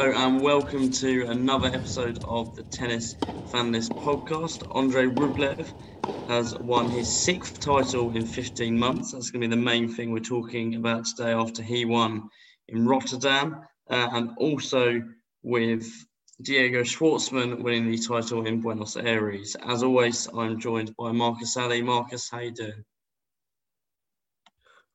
Hello and welcome to another episode of the Tennis Fanlist podcast. Andrei Rublev has won his sixth title in 15 months. That's going to be the main thing we're talking about today after he won in Rotterdam uh, and also with Diego Schwartzman winning the title in Buenos Aires. As always, I'm joined by Marcus Ali. Marcus, how you doing?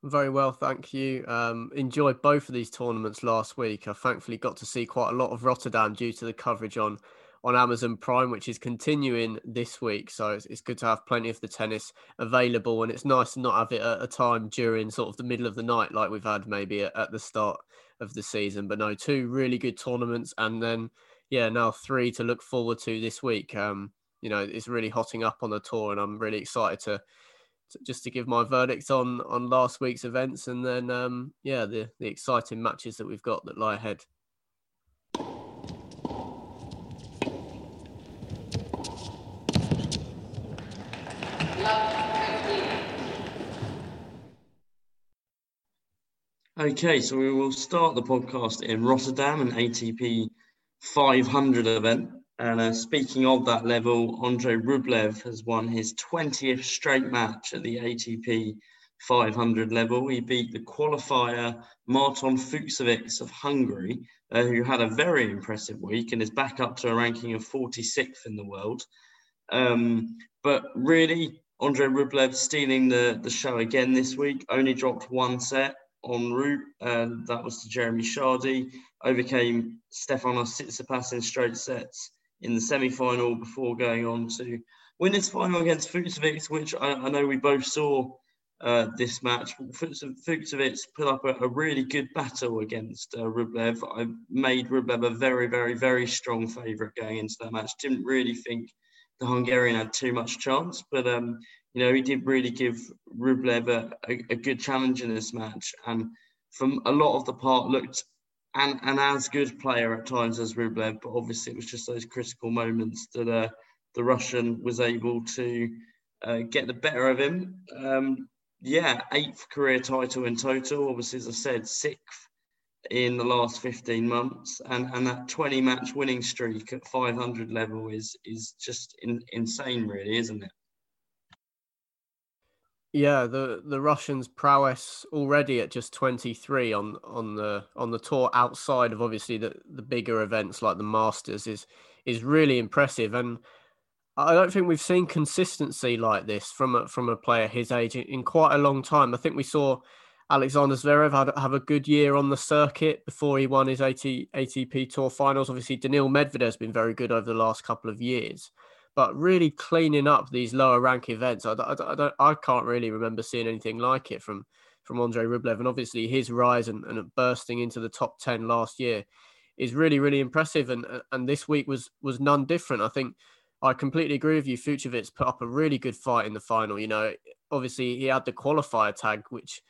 Very well, thank you. Um, enjoyed both of these tournaments last week. I thankfully got to see quite a lot of Rotterdam due to the coverage on on Amazon Prime, which is continuing this week. So it's, it's good to have plenty of the tennis available, and it's nice to not have it at a time during sort of the middle of the night like we've had maybe at, at the start of the season. But no, two really good tournaments, and then yeah, now three to look forward to this week. Um, you know, it's really hotting up on the tour, and I'm really excited to just to give my verdict on on last week's events, and then um, yeah, the the exciting matches that we've got that lie ahead. Okay, so we will start the podcast in Rotterdam, an ATP 500 event. And uh, speaking of that level, Andrei Rublev has won his 20th straight match at the ATP 500 level. He beat the qualifier Marton Fucsovics of Hungary, uh, who had a very impressive week and is back up to a ranking of 46th in the world. Um, but really, Andrei Rublev stealing the, the show again this week, only dropped one set en route, and that was to Jeremy Chardy, overcame Stefanos Tsitsipas in straight sets in the semi-final before going on to win his final against Fucsovics, which I, I, know we both saw uh, this match. Fucsovics put up a, a, really good battle against uh, Rublev. I made Rublev a very, very, very strong favourite going into that match. Didn't really think the Hungarian had too much chance, but um, you know he did really give Rublev a, a, a good challenge in this match, and from a lot of the part looked and an as good player at times as Rublev, but obviously it was just those critical moments that uh, the Russian was able to uh, get the better of him. Um, yeah, eighth career title in total. Obviously, as I said, sixth in the last 15 months, and, and that 20 match winning streak at 500 level is is just in, insane, really, isn't it? Yeah, the the Russians' prowess already at just 23 on on the on the tour outside of obviously the the bigger events like the Masters is is really impressive and I don't think we've seen consistency like this from a, from a player his age in, quite a long time. I think we saw Alexander Zverev have a good year on the circuit before he won his AT, ATP Tour finals. Obviously, Daniil Medvedev has been very good over the last couple of years but really cleaning up these lower rank events. I, I, I, don't, I can't really remember seeing anything like it from from Andrei Rublev, and obviously his rise and, and bursting into the top ten last year is really really impressive. And and this week was was none different. I think I completely agree with you. Fucsovics put up a really good fight in the final. You know, obviously he had the qualifier tag, which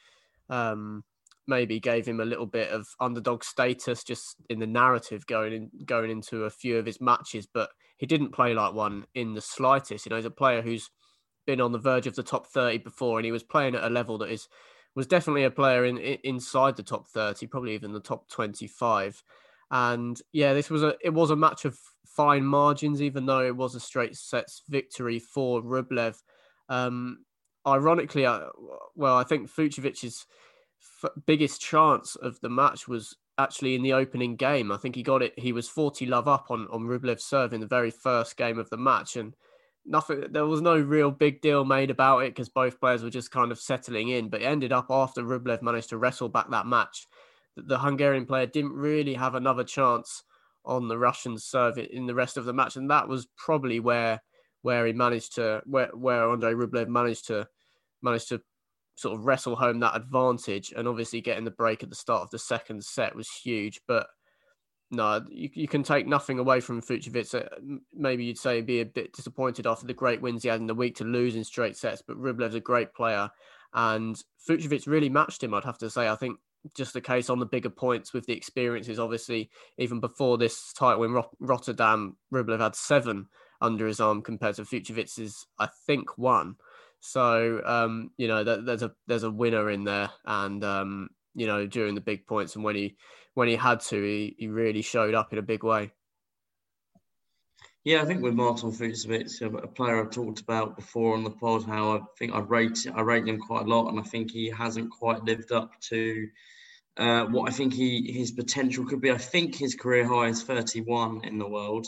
um, maybe gave him a little bit of underdog status just in the narrative going in going into a few of his matches, but he didn't play like one in the slightest. You know, he's a player who's been on the verge of the top 30 before, and he was playing at a level that is was definitely a player in, in inside the top 30, probably even the top 25. And yeah, this was a it was a match of fine margins, even though it was a straight sets victory for Rublev. Um, ironically, I, well, I think Fucsovic's f- biggest chance of the match was actually in the opening game. I think he got it. He was 40 love up on, on Rublev's serve in the very first game of the match. And nothing, there was no real big deal made about it because both players were just kind of settling in. But it ended up after Rublev managed to wrestle back that match, the Hungarian player didn't really have another chance on the Russian serve in the rest of the match. And that was probably where where he managed to where where Andrei Rublev managed to managed to sort of wrestle home that advantage. And obviously, getting the break at the start of the second set was huge. But no, you, you can take nothing away from Fucsovics. Uh, maybe you'd say be a bit disappointed after the great wins he had in the week to lose in straight sets. But Rublev's a great player, and Fucsovics really matched him. I'd have to say. I think just the case on the bigger points with the experiences. Obviously, even before this title in Rotterdam, Rublev had seven under his arm compared to Fucsovics's, I think, one. So um, you know, there's a there's a winner in there, and um, you know, during the big points, and when he when he had to, he, he really showed up in a big way. Yeah, I think with Marton Fucsovics, a player I've talked about before on the pod, how I think I rate I rate him quite a lot, and I think he hasn't quite lived up to uh, what I think he his potential could be. I think his career high is 31 in the world,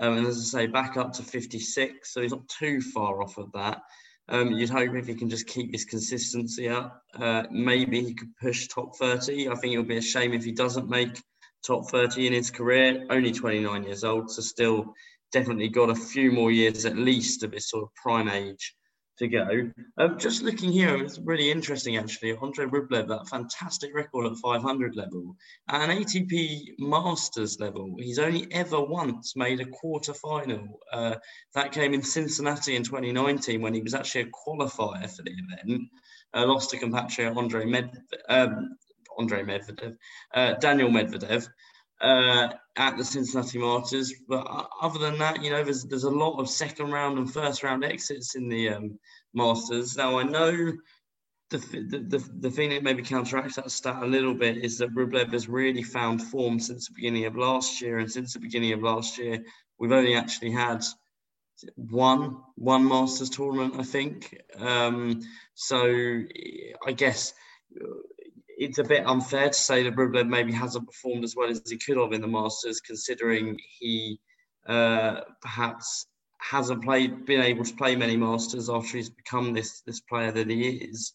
um, and as I say, back up to 56, so he's not too far off of that. Um, you'd hope if he can just keep his consistency up, uh, maybe he could push top 30. I think it would be a shame if he doesn't make top 30 in his career. Only 29 years old, so still definitely got a few more years at least of his sort of prime age to go. Um, just looking here, it's really interesting actually. Andre Rublev, that fantastic record at 500 level, and an ATP Masters level, he's only ever once made a quarter final. Uh, that came in Cincinnati in 2019 when he was actually a qualifier for the event. Uh, lost to compatriot Andre Med, um, Andre Medvedev, uh, Daniel Medvedev. Uh, at the Cincinnati Masters. But other than that, you know, there's there's a lot of second round and first round exits in the um, Masters. Now I know the, the, the, the thing that maybe counteracts that stat a little bit is that Rublev has really found form since the beginning of last year, and since the beginning of last year, we've only actually had one one Masters tournament, I think. Um, so I guess it's a bit unfair to say that Rublev maybe hasn't performed as well as he could have in the Masters, considering he uh, perhaps hasn't played, been able to play many Masters after he's become this this player that he is.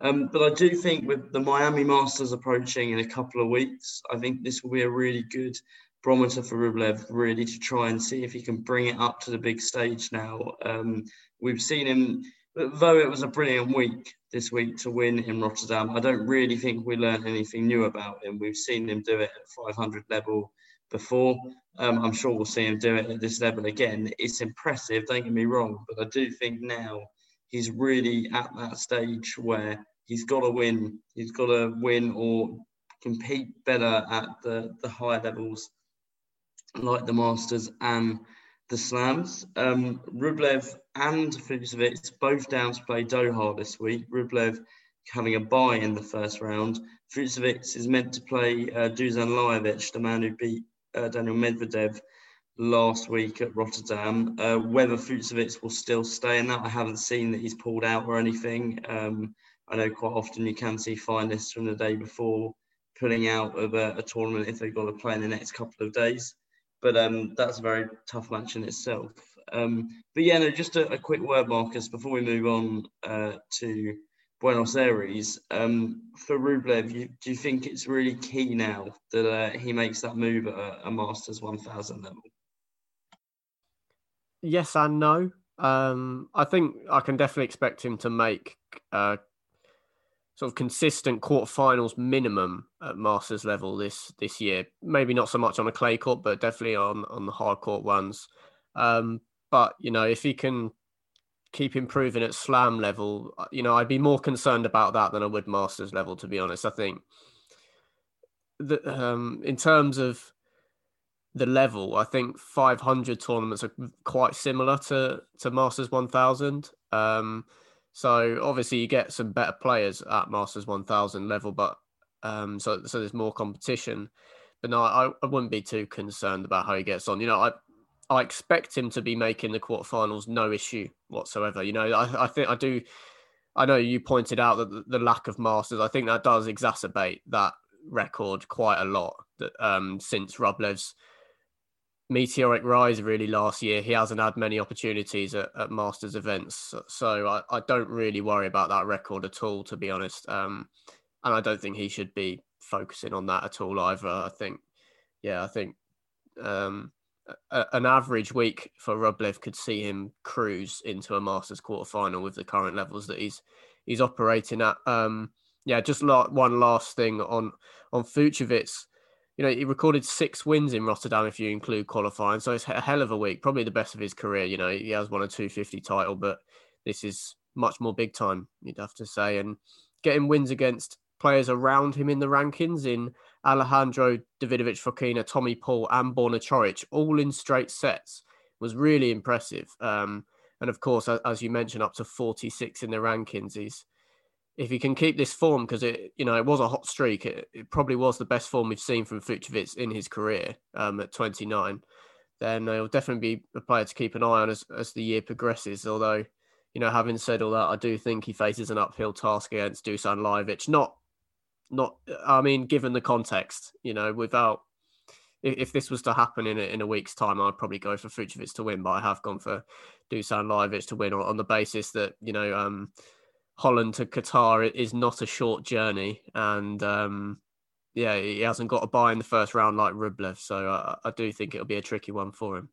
Um, but I do think with the Miami Masters approaching in a couple of weeks, I think this will be a really good barometer for Rublev, really to try and see if he can bring it up to the big stage now. Um, we've seen him though it was a brilliant week this week to win in Rotterdam, I don't really think we learned anything new about him. We've seen him do it at 500 level before. Um, I'm sure we'll see him do it at this level again. It's impressive, don't get me wrong, but I do think now he's really at that stage where he's got to win. He's got to win or compete better at the, the higher levels like the Masters and the slams. Um, Rublev and Fucsovics both down to play Doha this week. Rublev having a bye in the first round. Fucsovics is meant to play uh, Dusan Lajovic, the man who beat uh, Daniel Medvedev last week at Rotterdam. Uh, whether Fucsovics will still stay in that, I haven't seen that he's pulled out or anything. Um, I know quite often you can see finalists from the day before pulling out of a, a tournament if they've got to play in the next couple of days but um, that's a very tough match in itself. Um, but yeah, no, just a, a, quick word, Marcus, before we move on uh, to Buenos Aires. Um, for Rublev, you, do you think it's really key now that uh, he makes that move at a, a Masters 1000 level? Yes and no. Um, I think I can definitely expect him to make uh, sort of consistent quarterfinals minimum at Masters level this this year. Maybe not so much on a clay court, but definitely on on the hard court ones. Um, but you know, if he can keep improving at slam level, uh, you know, I'd be more concerned about that than I would Masters level. To be honest, I think that um, in terms of the level, I think 500 tournaments are quite similar to to Masters 1000. Um, so obviously you get some better players at Masters 1000 level, but um, so so there's more competition. But no, I, I wouldn't be too concerned about how he gets on. You know, I I expect him to be making the quarterfinals, no issue whatsoever. You know, I, I think I do. I know you pointed out that the, lack of Masters. I think that does exacerbate that record quite a lot. That um, since Rublev's meteoric rise really last year. He hasn't had many opportunities at, at Masters events, so I, I, don't really worry about that record at all, to be honest. Um, and I don't think he should be focusing on that at all either. I think, yeah, I think um, an average week for Rublev could see him cruise into a Masters quarterfinal with the current levels that he's he's operating at. Um, yeah, just one last thing on on Fucsovics you know, he recorded six wins in Rotterdam if you include qualifying. So it's a hell of a week, probably the best of his career. You know, he has won a 250 title, but this is much more big time, you'd have to say. And getting wins against players around him in the rankings in Alejandro Davidovich Fokina, Tommy Paul, and Borna Coric, all in straight sets, was really impressive. Um, and of course, as you mentioned, up to 46 in the rankings. He's if he can keep this form, because it you know it was a hot streak, it, it, probably was the best form we've seen from Fucsovics in his career um, at 29. Then he'll definitely be a player to keep an eye on as as the year progresses. Although, you know, having said all that, I do think he faces an uphill task against Dusan Lajovic. Not, not. I mean, given the context, you know, without if, if this was to happen in a, in a week's time, I'd probably go for Fucsovics to win, but I have gone for Dusan Lajovic to win on, on the basis that you know um, Holland to Qatar is not a short journey, and um, yeah, he hasn't got a bye in the first round like Rublev, so I, I do think it'll be a tricky one for him.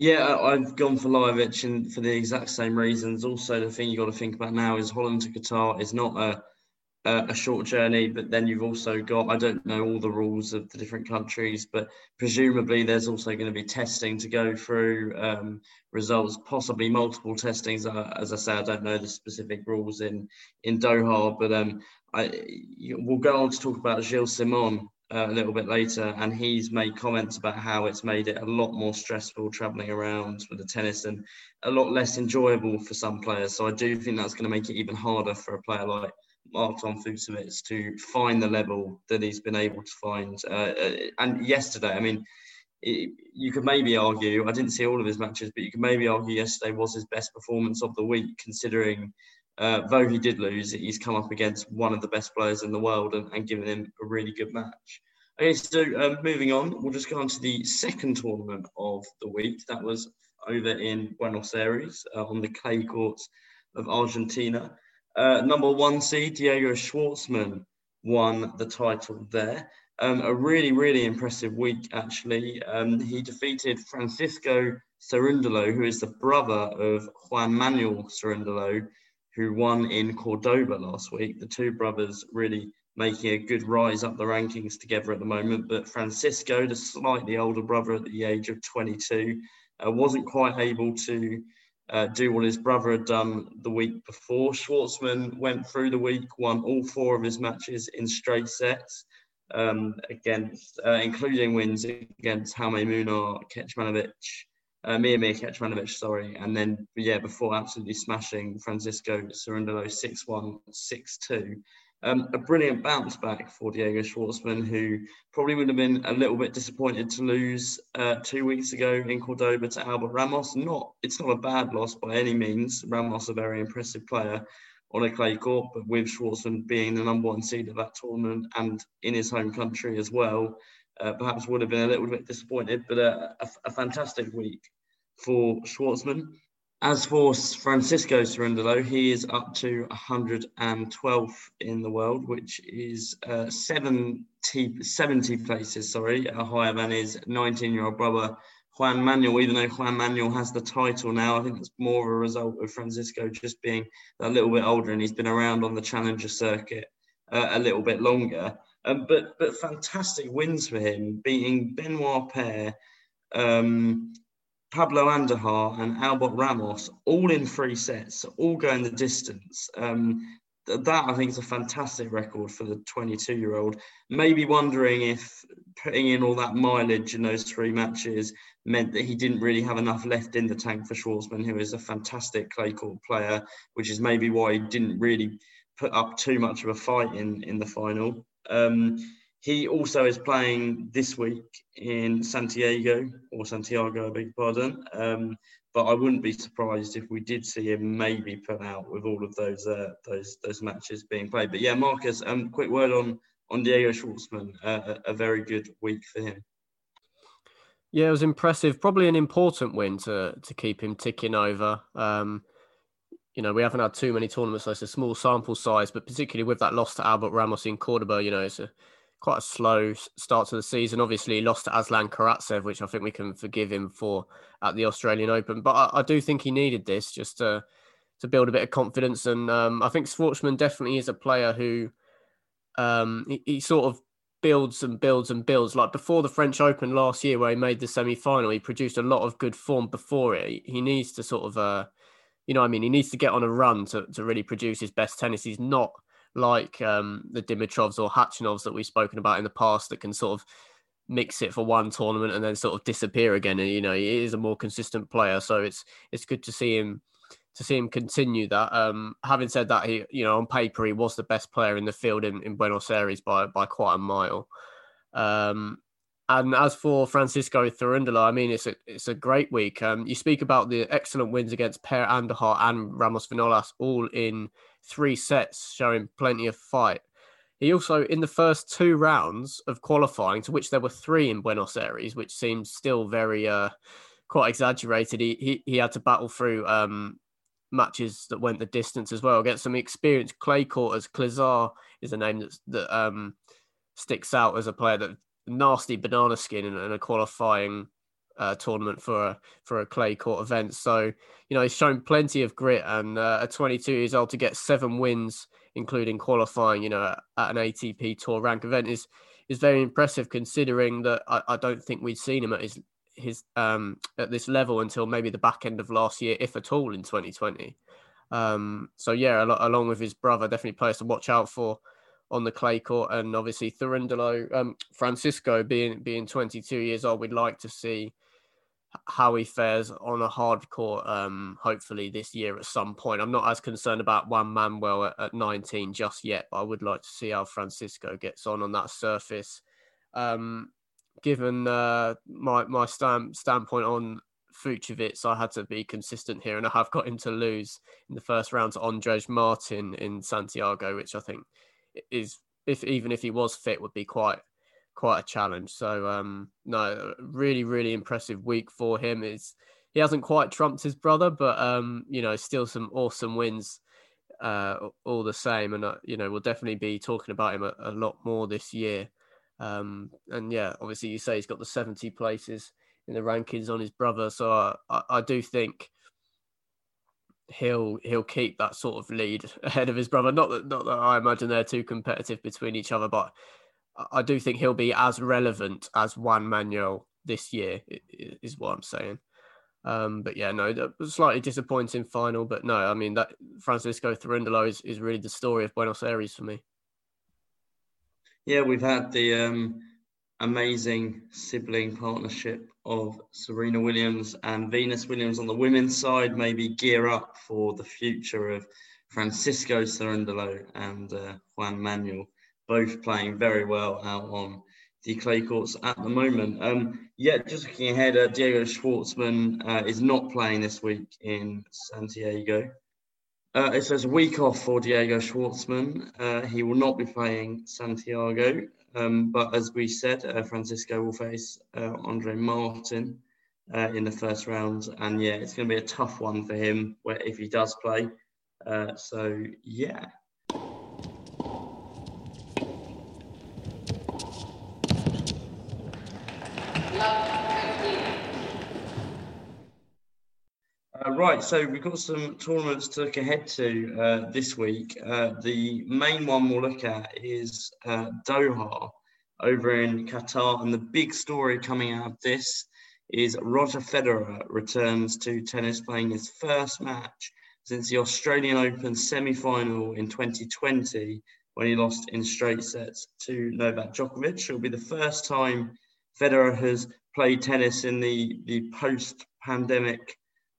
Yeah, I've gone for Lajovic and for the exact same reasons. Also, the thing you got to think about now is Holland to Qatar is not a a short journey, but then you've also got, I don't know all the rules of the different countries, but presumably there's also going to be testing to go through, um, results, possibly multiple testings. Uh, as I say, I don't know the specific rules in, in Doha, but um, I, we'll go on to talk about Gilles Simon uh, a little bit later, and he's made comments about how it's made it a lot more stressful traveling around with the tennis and a lot less enjoyable for some players. So I do think that's going to make it even harder for a player like Marton Fucsovics to find the level that he's been able to find. Uh, uh, and yesterday, I mean, it, you could maybe argue, I didn't see all of his matches, but you could maybe argue yesterday was his best performance of the week, considering uh, though he did lose, he's come up against one of the best players in the world and, and given him a really good match. Okay, so um, moving on, we'll just go on to the second tournament of the week. That was over in Buenos Aires uh, on the clay courts of Argentina. Uh, number one seed, Diego Schwartzman, won the title there. Um, a really, really impressive week, actually. Um, he defeated Francisco Cerundolo, who is the brother of Juan Manuel Cerundolo, who won in Cordoba last week. The two brothers really making a good rise up the rankings together at the moment. But Francisco, the slightly older brother at the age of 22, uh, wasn't quite able to uh, do what his brother had done the week before. Schwartzman went through the week, won all four of his matches in straight sets, um, against, uh, including wins against Jaume Munar, Kecmanovic, uh, Miomir Kecmanovic, sorry, and then, yeah, before absolutely smashing Francisco Cerundolo 6 1, 6 2. Um, a brilliant bounce back for Diego Schwartzman, who probably would have been a little bit disappointed to lose uh, two weeks ago in Cordoba to Albert Ramos. Not, it's not a bad loss by any means. Ramos a very impressive player on a clay court, but with Schwartzman being the number one seed of that tournament and in his home country as well, uh, perhaps would have been a little bit disappointed. But uh, a, a fantastic week for Schwartzman. As for Francisco Cerundolo, he is up to 112th in the world, which is uh, 70, 70 places, sorry, higher than his 19-year-old brother Juan Manuel. Even though Juan Manuel has the title now, I think it's more of a result of Francisco just being a little bit older and he's been around on the Challenger circuit uh, a little bit longer. Um, but but fantastic wins for him, beating Benoit Paire, um, Pablo Andújar and Albert Ramos, all in three sets, all going the distance. Um, that I think is a fantastic record for the 22 year old. Maybe wondering if putting in all that mileage in those three matches meant that he didn't really have enough left in the tank for Schwartzman, who is a fantastic clay court player, which is maybe why he didn't really put up too much of a fight in, in the final. Um, he also is playing this week in Santiago or Santiago, I beg pardon. Um, but I wouldn't be surprised if we did see him maybe put out with all of those uh, those those matches being played. But yeah, Marcus, um, quick word on on Diego Schwartzman. Uh, a, a very good week for him. Yeah, it was impressive. Probably an important win to to keep him ticking over. Um, you know, we haven't had too many tournaments, so it's a small sample size, but particularly with that loss to Albert Ramos in Cordoba, you know, it's a quite a slow start to the season. Obviously, he lost to Aslan Karatsev, which I think we can forgive him for at the Australian Open. But I, I do think he needed this just to to build a bit of confidence. And um, I think Schwartzman definitely is a player who um, he, he, sort of builds and builds and builds. Like before the French Open last year, where he made the semi final, he produced a lot of good form before it. He, needs to sort of, uh, you know, I mean, he needs to get on a run to to really produce his best tennis. He's not like um, the Dimitrovs or Khachanovs that we've spoken about in the past that can sort of mix it for one tournament and then sort of disappear again. And you know, he is a more consistent player, so it's it's good to see him to see him continue that. Um, having said that, he you know on paper he was the best player in the field in, in Buenos Aires by by quite a mile. Um, and as for Francisco Cerundolo, I mean, it's a it's a great week. Um, you speak about the excellent wins against Per Andújar and Ramos Vinolas, all in three sets, showing plenty of fight. He also, in the first two rounds of qualifying, to which there were three in Buenos Aires, which seems still very uh, quite exaggerated. He, he he had to battle through um, matches that went the distance as well Get some experienced clay courters. Klizar is a name that that um, sticks out as a player that nasty banana skin in, in a qualifying uh, tournament for a for a clay court event. So you know he's shown plenty of grit, and uh, at 22 years old to get seven wins, including qualifying, you know, at, an ATP Tour rank event is is very impressive, considering that I, I don't think we'd seen him at his his um at this level until maybe the back end of last year, if at all, in 2020. Um, so yeah, along with his brother, definitely players to watch out for on the clay court, and obviously Cerundolo, um, Francisco being being 22 years old, we'd like to see how he fares on a hard court. Um, hopefully this year at some point. I'm not as concerned about Juan Manuel at, at 19 just yet, but I would like to see how Francisco gets on on that surface. Um, given uh, my my stand, standpoint on Fucsovics, I had to be consistent here, and I have got him to lose in the first round to Andres Martin in Santiago, which I think is if even if he was fit would be quite quite a challenge. So um, no, really really impressive week for him. Is he hasn't quite trumped his brother, but um, you know still some awesome wins uh, all the same, and uh, you know we'll definitely be talking about him a, a lot more this year. Um, and yeah, obviously you say he's got the seventy places in the rankings on his brother, so I, I, I do think he'll he'll keep that sort of lead ahead of his brother. Not that not that I imagine they're too competitive between each other, but I do think he'll be as relevant as Juan Manuel this year. Is what I'm saying. Um, but yeah, no, that was slightly disappointing final. But no, I mean that Francisco Cerundolo is, is really the story of Buenos Aires for me. Yeah, we've had the um, amazing sibling partnership of Serena Williams and Venus Williams on the women's side maybe gear up for the future of Francisco Cerundolo and uh, Juan Manuel, both playing very well out on the clay courts at the moment. Um, yeah, just looking ahead, uh, Diego Schwartzman uh, is not playing this week in Santiago. Uh, it says week off for Diego Schwartzman. Uh, he will not be playing Santiago. Um, but as we said, uh, Francisco will face uh, Andre Martin uh, in the first round, and yeah, it's going to be a tough one for him if he does play. Uh, so yeah. Uh, right, so we've got some tournaments to look ahead to uh, this week. Uh, the main one we'll look at is uh, Doha over in Qatar, and the big story coming out of this is Roger Federer returns to tennis, playing his first match since the Australian Open semi-final in 2020, when he lost in straight sets to Novak Djokovic. It'll be the first time Federer has played tennis in the the post-pandemic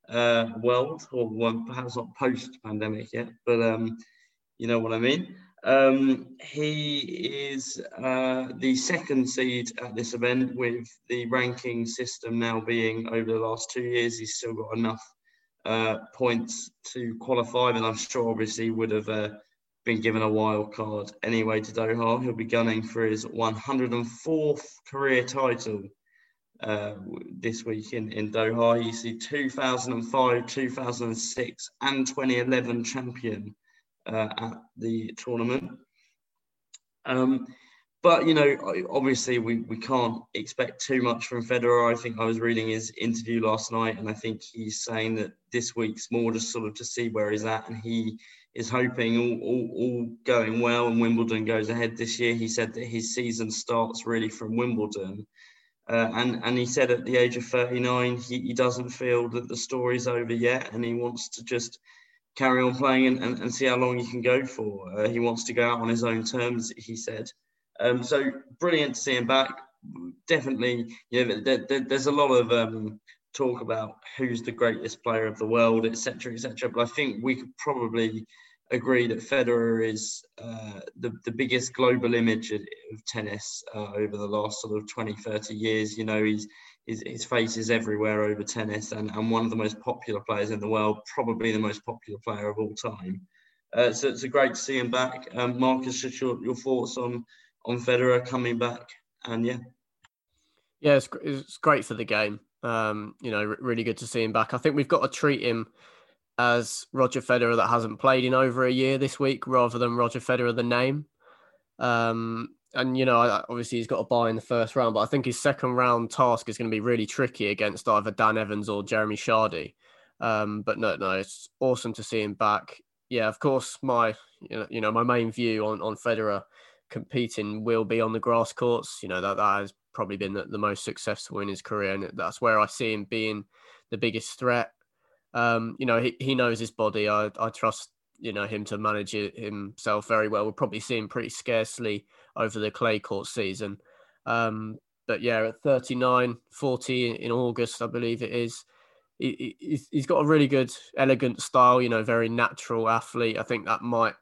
uh, world, or well, perhaps not post pandemic yet, but um, you know what I mean. Um, he is uh, the second seed at this event, with the ranking system now being over the last two years. He's still got enough uh, points to qualify, and I'm sure obviously would have uh, been given a wild card anyway to Doha. He'll be gunning for his 104th career title uh, this week in, in Doha. He's the 2005, 2006, and 2011 champion uh, at the tournament. Um, but you know, obviously, we, we can't expect too much from Federer. I think I was reading his interview last night, and I think he's saying that this week's more just sort of to see where he's at, and he is hoping all, all, all going well and Wimbledon goes ahead this year. He said that his season starts really from Wimbledon. Uh, and, and he said at the age of 39, he, he doesn't feel that the story's over yet and he wants to just carry on playing and, and, and see how long he can go for. Uh, he wants to go out on his own terms, he said. Um, so brilliant to see him back. Definitely, you know, there, there, there's a lot of um, talk about who's the greatest player of the world, etc., etc. But I think we could probably agree that Federer is uh, the, the biggest global image of, tennis uh, over the last sort of 20, 30 years. You know, he's, his, his face is everywhere over tennis and, and one of the most popular players in the world, probably the most popular player of all time. Uh, so it's a great to see him back. Um, Marcus, just your, your thoughts on, on Federer coming back? And yeah. Yeah, it's, it's great for the game. Um, you know, really good to see him back. I think we've got to treat him as Roger Federer that hasn't played in over a year this week, rather than Roger Federer the name. Um, and you know, obviously he's got to buy in the first round, but I think his second round task is going to be really tricky against either Dan Evans or Jeremy Chardy. Um, but no, no, it's awesome to see him back. Yeah, of course, my you know, you know my main view on on Federer competing will be on the grass courts. You know that that has probably been the, the most successful in his career, and that's where I see him being the biggest threat. Um, you know, he, he knows his body. I I trust you know him to manage it himself very well. We'll probably see him pretty scarcely over the clay court season. Um, but yeah, at 39, 40 in August, I believe it is. He, he's got a really good, elegant style. You know, very natural athlete. I think that might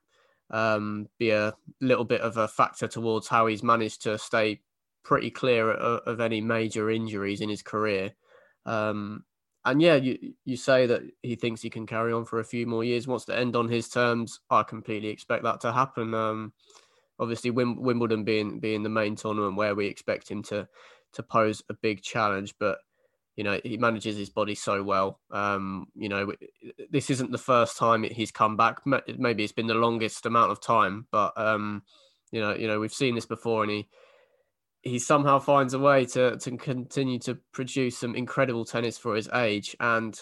um, be a little bit of a factor towards how he's managed to stay pretty clear of, of any major injuries in his career. Um, and yeah, you you say that he thinks he can carry on for a few more years, wants to end on his terms. I completely expect that to happen. Um, obviously, Wim, Wimbledon being being the main tournament where we expect him to to pose a big challenge, but you know he manages his body so well. Um, you know, this isn't the first time he's come back. Maybe it's been the longest amount of time, but um, you know, you know, we've seen this before, and he he somehow finds a way to to continue to produce some incredible tennis for his age. And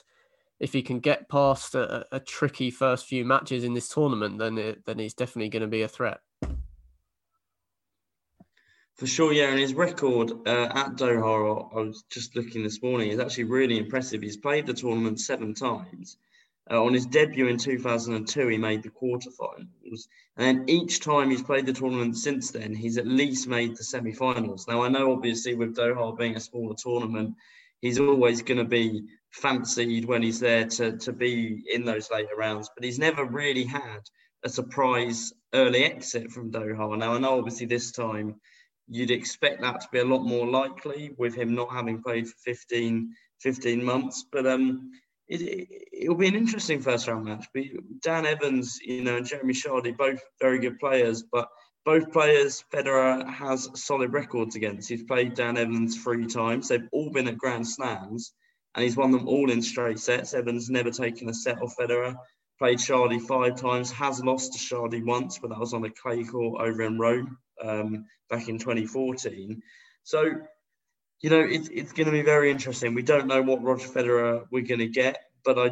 if he can get past a, a tricky first few matches in this tournament, then it, then he's definitely going to be a threat. For sure, yeah, and his record uh, at Doha, I was just looking this morning, is actually really impressive. He's played the tournament seven times, uh, on his debut in 2002, he made the quarterfinals. And each time he's played the tournament since then, he's at least made the semi finals. Now, I know obviously with Doha being a smaller tournament, he's always going to be fancied when he's there to, to be in those later rounds, but he's never really had a surprise early exit from Doha. Now, I know obviously this time you'd expect that to be a lot more likely with him not having played for 15, 15 months, but um, it, will be an interesting first round match. Dan Evans, you know, and Jeremy Chardy, both very good players, but both players Federer has solid records against. He's played Dan Evans three times. They've all been at Grand Slams, and he's won them all in straight sets. Evans never taken a set off Federer. Played Chardy five times, has lost to Chardy once, but that was on a clay court over in Rome um, back in 2014. So you know, it's it's going to be very interesting. We don't know what Roger Federer we're going to get, but I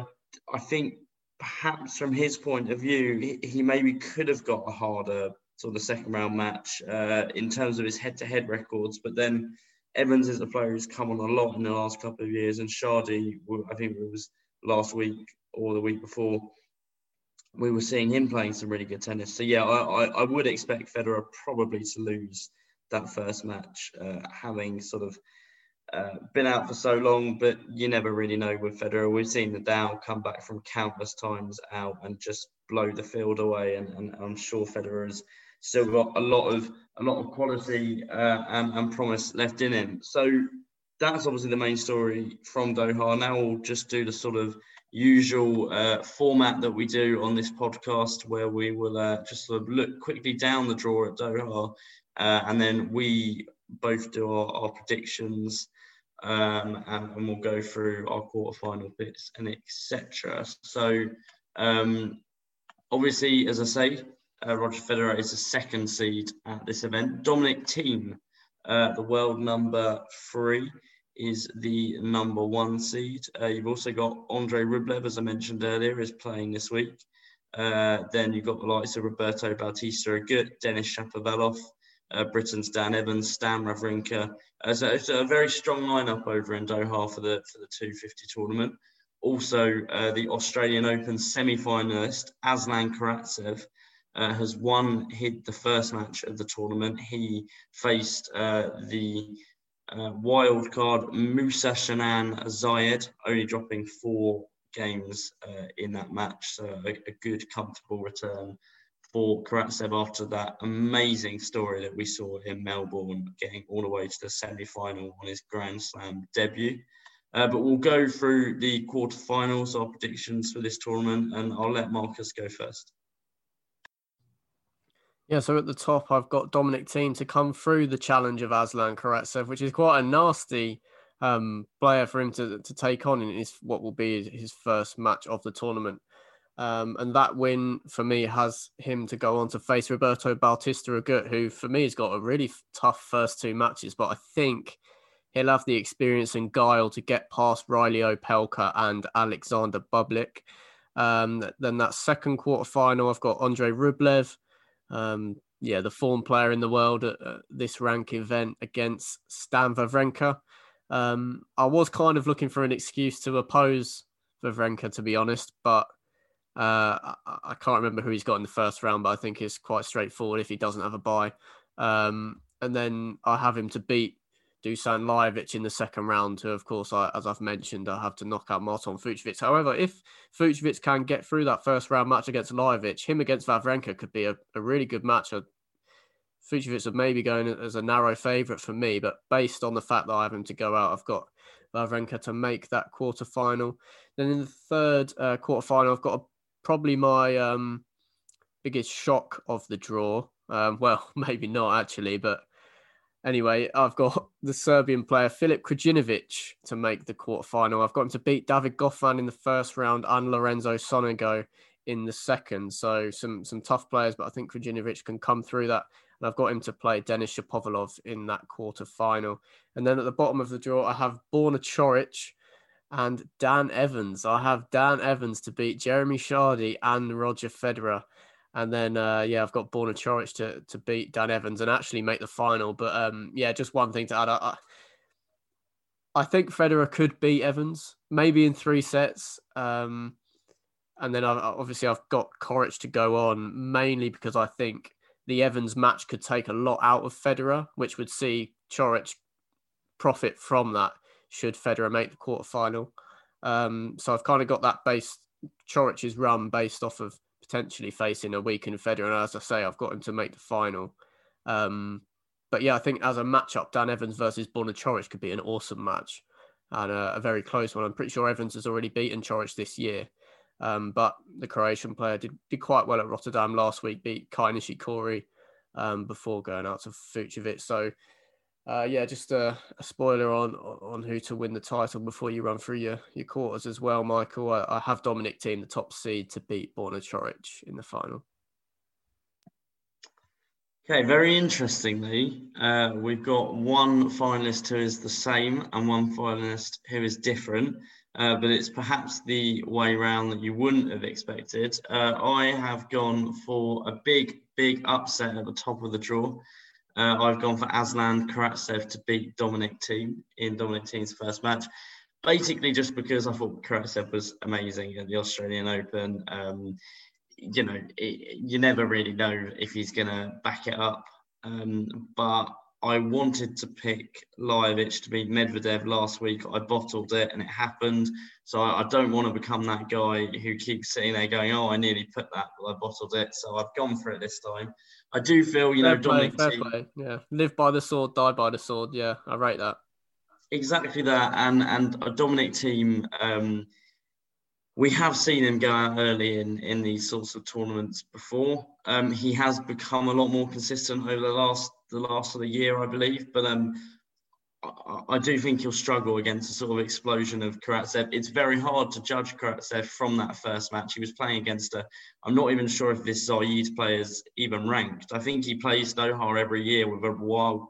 I think perhaps from his point of view, he, he maybe could have got a harder sort of second round match uh, in terms of his head to head records. But then Evans is a player who's come on a lot in the last couple of years, and Chardy, I think it was last week or the week before, we were seeing him playing some really good tennis. So yeah, I, I, I would expect Federer probably to lose that first match, uh, having sort of uh, been out for so long, but you never really know with Federer. We've seen the Nadal come back from countless times out and just blow the field away, and, and I'm sure Federer has still got a lot of a lot of quality uh, and, and promise left in him. So that's obviously the main story from Doha. Now we'll just do the sort of usual uh, format that we do on this podcast, where we will uh, just sort of look quickly down the draw at Doha, uh, and then we both do our, our predictions um, and, and, we'll go through our quarterfinal bits and etc. So, um, obviously, as I say, uh, Roger Federer is the second seed at this event. Dominic Thiem, uh, the world number three, is the number one seed. Uh, you've also got Andre Rublev, as I mentioned earlier, is playing this week. Uh, then you've got the likes of Roberto Bautista Agut, Denis Shapovalov, uh, Britain's Dan Evans, Stan Wawrinka. It's a very strong lineup over in Doha for the for the 250 tournament. Also, uh, the Australian Open semi-finalist Aslan Karatsev uh, has won hit the first match of the tournament. He faced uh, the uh, wild card Musa Shanan Zayed, only dropping four games uh, in that match. So a, a, good, comfortable return for Karatsev after that amazing story that we saw in Melbourne, getting all the way to the semi-final on his Grand Slam debut. Uh, but we'll go through the quarterfinals, our predictions for this tournament, and I'll let Marcus go first. Yeah, so at the top, I've got Dominic Thiem to come through the challenge of Aslan Karatsev, which is quite a nasty um, player for him to, to take on in his, what will be his first match of the tournament. Um, and that win for me has him to go on to face Roberto Bautista Agut, who for me has got a really tough first two matches, but I think he'll have the experience and guile to get past Reilly Opelka and Alexander Bublik. Um, then that second quarter final, I've got Andre Rublev um, yeah, the form player in the world at, this rank event against Stan Wawrinka. Um, I was kind of looking for an excuse to oppose Wawrinka, to be honest, but uh, I, can't remember who he's got in the first round, but I think it's quite straightforward if he doesn't have a bye. Um, and then I have him to beat Dusan Lajovic in the second round, who, of course, I, as I've mentioned, I have to knock out Marton Fucsovics. However, if Fucsovics can get through that first round match against Lajovic, him against Wawrinka could be a, a really good match. Fucsovics are maybe going as a narrow favourite for me, but based on the fact that I have him to go out, I've got Wawrinka to make that quarter final. Then in the third uh, quarter final, I've got a, probably my um, biggest shock of the draw. Um, well, maybe not actually, but Anyway, I've got the Serbian player Filip Krajinovic to make the quarterfinal. I've got him to beat David Goffin in the first round and Lorenzo Sonego in the second. So some some tough players, but I think Krajinovic can come through that. And I've got him to play Denis Shapovalov in that quarter final. And then at the bottom of the draw, I have Borna Coric and Dan Evans. I have Dan Evans to beat Jeremy Chardy and Roger Federer. And then, uh, yeah, I've got Borna Coric to, to beat Dan Evans and actually make the final. But um, yeah, just one thing to add. I, I think Federer could beat Evans, maybe in three sets. Um, and then I've, obviously I've got Coric to go on mainly because I think the Evans match could take a lot out of Federer, which would see Coric profit from that should Federer make the quarterfinal. Um, so I've kind of got that based Coric's run based off of potentially facing a weakened Federer. And as I say, I've got him to make the final. Um, but yeah, I think as a matchup, Dan Evans versus Borna Coric could be an awesome match and a, a, very close one. I'm pretty sure Evans has already beaten Coric this year. Um, but the Croatian player did, did quite well at Rotterdam last week, beat Kei Nishikori um, before going out to Fucsovics. So uh, yeah, just a, a, spoiler on on who to win the title before you run through your, your quarters as well, Michael. I, I have Dominic Thiem the top seed, to beat Borna Coric in the final. Okay, very interestingly, uh, we've got one finalist who is the same and one finalist who is different, uh, but it's perhaps the way round that you wouldn't have expected. Uh, I have gone for a big, big upset at the top of the draw. Uh, I've gone for Aslan Karatsev to beat Dominic Thiem in Dominic Thiem's first match. Basically, just because I thought Karatsev was amazing at the Australian Open. Um, you know, it, you never really know if he's going to back it up. Um, but I wanted to pick Lajovic to beat Medvedev last week. I bottled it and it happened. So I, I, don't want to become that guy who keeps sitting there going, oh, I nearly put that, but I bottled it. So I've gone for it this time. I do feel, you fair know, play, Dominic. Fair play. Yeah, live by the sword, die by the sword. Yeah, I rate that. Exactly that, and and a Dominic Thiem. Um, we have seen him go out early in in these sorts of tournaments before. Um, he has become a lot more consistent over the last the last of the year, I believe. But um, I, do think he'll struggle against a sort of explosion of Karatsev. It's very hard to judge Karatsev from that first match. He was playing against a. I'm not even sure if this Zayed player is even ranked. I think he plays Doha every year with a wild,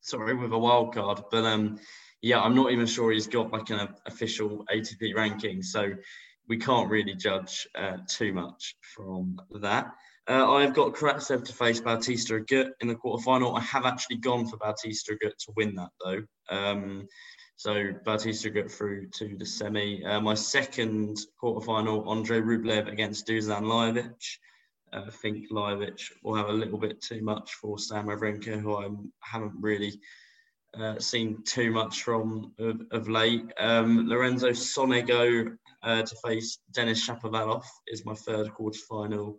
sorry, with a wild card. But um, yeah, I'm not even sure he's got like an official ATP ranking. So we can't really judge uh, too much from that. Uh, I've got Karatsev to face Bautista Agut in the quarterfinal. I have actually gone for Bautista Agut to win that though. Um, so Bautista Agut through to the semi. Uh, my second quarterfinal, Andre Rublev against Dusan Lajovic. Uh, I think Lajovic will have a little bit too much for Stan Wawrinka, who I haven't really uh, seen too much from of, of late. Um, Lorenzo Sonego uh, to face Denis Shapovalov is my third quarterfinal.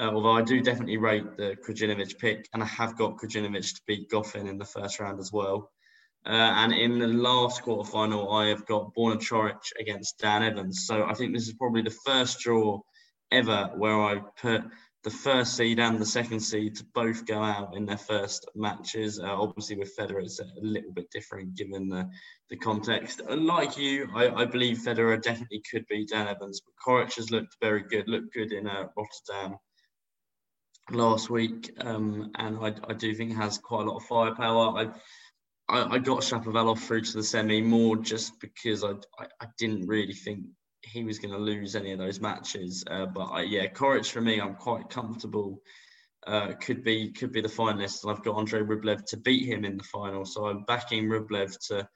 Uh, although I do definitely rate the Krajinovic pick, and I have got Krajinovic to beat Goffin in the first round as well. Uh, and in the last quarterfinal, I have got Borna Coric against Dan Evans. So I think this is probably the first draw ever where I put the first seed and the second seed to both go out in their first matches. Uh, obviously, with Federer, it's a little bit different given the, the context. Like you, I, I believe Federer definitely could beat Dan Evans, but Coric has looked very good, looked good in uh, Rotterdam last week, um, and I, I, do think has quite a lot of firepower. I, I, I got Shapovalov through to the semi more just because I, I, I didn't really think he was going to lose any of those matches. Uh, but I, yeah, Coric for me, I'm quite comfortable. Uh, could be could be the finalist, and I've got Andre Rublev to beat him in the final. So I'm backing Rublev to.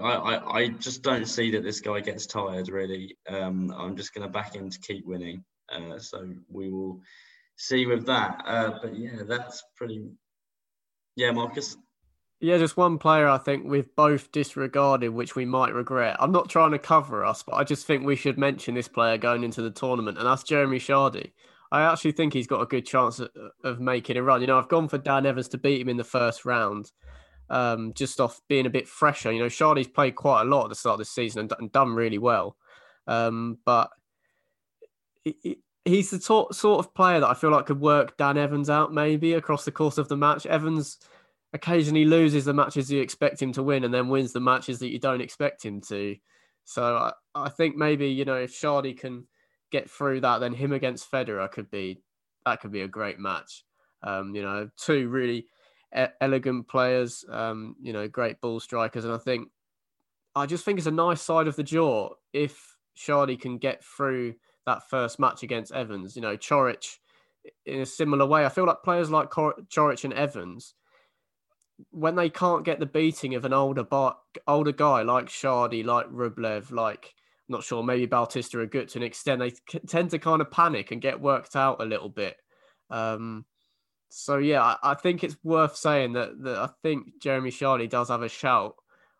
I, I, I just don't see that this guy gets tired. Really, um, I'm just going to back him to keep winning. Uh, so we will see with that. Uh, but yeah, that's pretty. Yeah, Marcus. Yeah, just one player I think we've both disregarded, which we might regret. I'm not trying to cover us, but I just think we should mention this player going into the tournament, and that's Jeremy Chardy. I actually think he's got a good chance of, making a run. You know, I've gone for Dan Evans to beat him in the first round, um, just off being a bit fresher. You know, Chardy's played quite a lot at the start of the season and, done really well, um, but he's the sort of player that I feel like could work Dan Evans out maybe across the course of the match. Evans occasionally loses the matches you expect him to win and then wins the matches that you don't expect him to. So I, I think maybe, you know, if Chardy can get through that, then him against Federer could be that could be a great match. Um, you know, two really e- elegant players, um, you know, great ball strikers. And I think I just think it's a nice side of the jaw if Chardy can get through that first match against Evans. You know, Coric in a similar way. I feel like players like Coric and Evans when they can't get the beating of an older bar, older guy like Chardy, like Rublev, like I'm not sure, maybe Bautista Agut to an extent, they tend to kind of panic and get worked out a little bit. Um, so yeah, I, I, think it's worth saying that, that I think Jeremy Chardy does have a shout,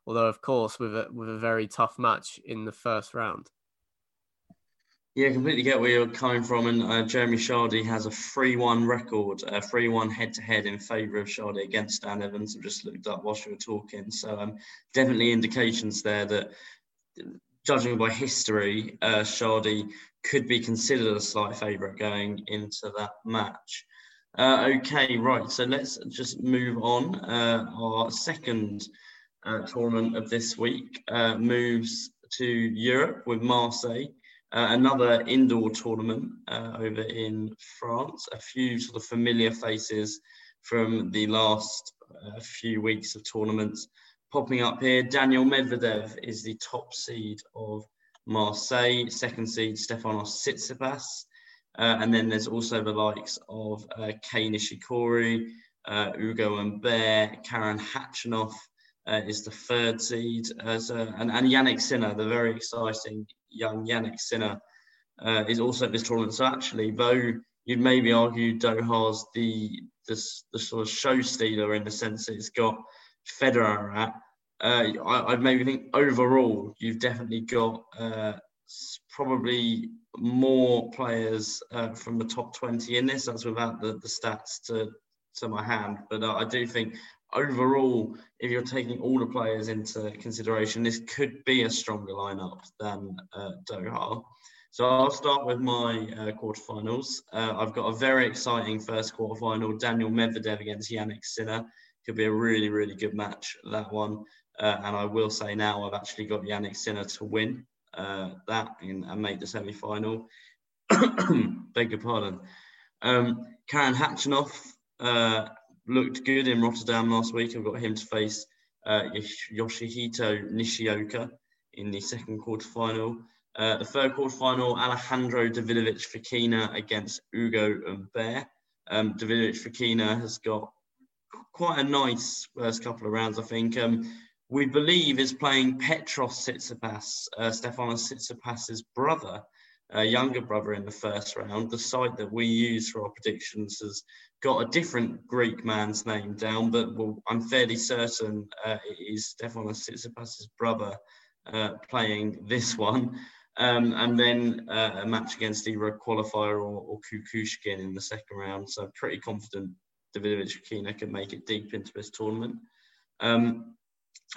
although of course with a with a very tough match in the first round. Yeah, completely get where you're coming from. And uh, Jeremy Chardy has a 3 1 record, a 3 1 head to head in favour of Chardy against Dan Evans. I've just looked up whilst you were talking. So, um, definitely indications there that, judging by history, uh, Chardy could be considered a slight favourite going into that match. Uh, okay, right. So, let's just move on. Uh, our second uh, tournament of this week uh, moves to Europe with Marseille. Uh, another indoor tournament uh, over in France. A few sort of familiar faces from the last uh, few weeks of tournaments popping up here. Daniel Medvedev is the top seed of Marseille, second seed Stefanos Tsitsipas. Uh, and then there's also the likes of uh, Kei Nishikori, uh, Ugo Humbert, Karen Khachanov, uh, is the third seed, uh, and, and Jannik Sinner, the very exciting young Jannik Sinner uh, is also at this tournament. So actually, though you'd maybe argue Doha's the, the, the sort of show stealer in the sense that it's got Federer at, uh, I, would maybe think overall you've definitely got uh, probably more players uh, from the top 20 in this. That's without the, the stats to, to my hand. But uh, I do think overall, if you're taking all the players into consideration, this could be a stronger lineup than uh, Doha. So I'll start with my uh, quarterfinals. Uh, I've got a very exciting first quarterfinal. Daniel Medvedev against Jannik Sinner could be a really, really good match. That one, uh, and I will say now I've actually got Jannik Sinner to win uh, that and, and, make the semi-final. Beg your pardon. Um, Karen Khachanov uh, looked good in Rotterdam last week. I've got him to face uh, Yoshihito Nishioka in the second quarter final. Uh, the third quarter final, Alejandro Davidovich Fokina against Ugo Humbert. Um, Davidovich Fokina has got quite a nice first couple of rounds, I think. Um, we believe is playing Petros Tsitsipas, uh, Stefanos brother. Uh, younger brother in the first round. The site that we use for our predictions has got a different Greek man's name down, but well, I'm fairly certain uh, it is Stefanos Tsitsipas' brother uh, playing this one. Um, and then uh, a match against either a qualifier or, or Kukushkin in the second round. So I'm pretty confident Davidovich Fokina can make it deep into this tournament. Um,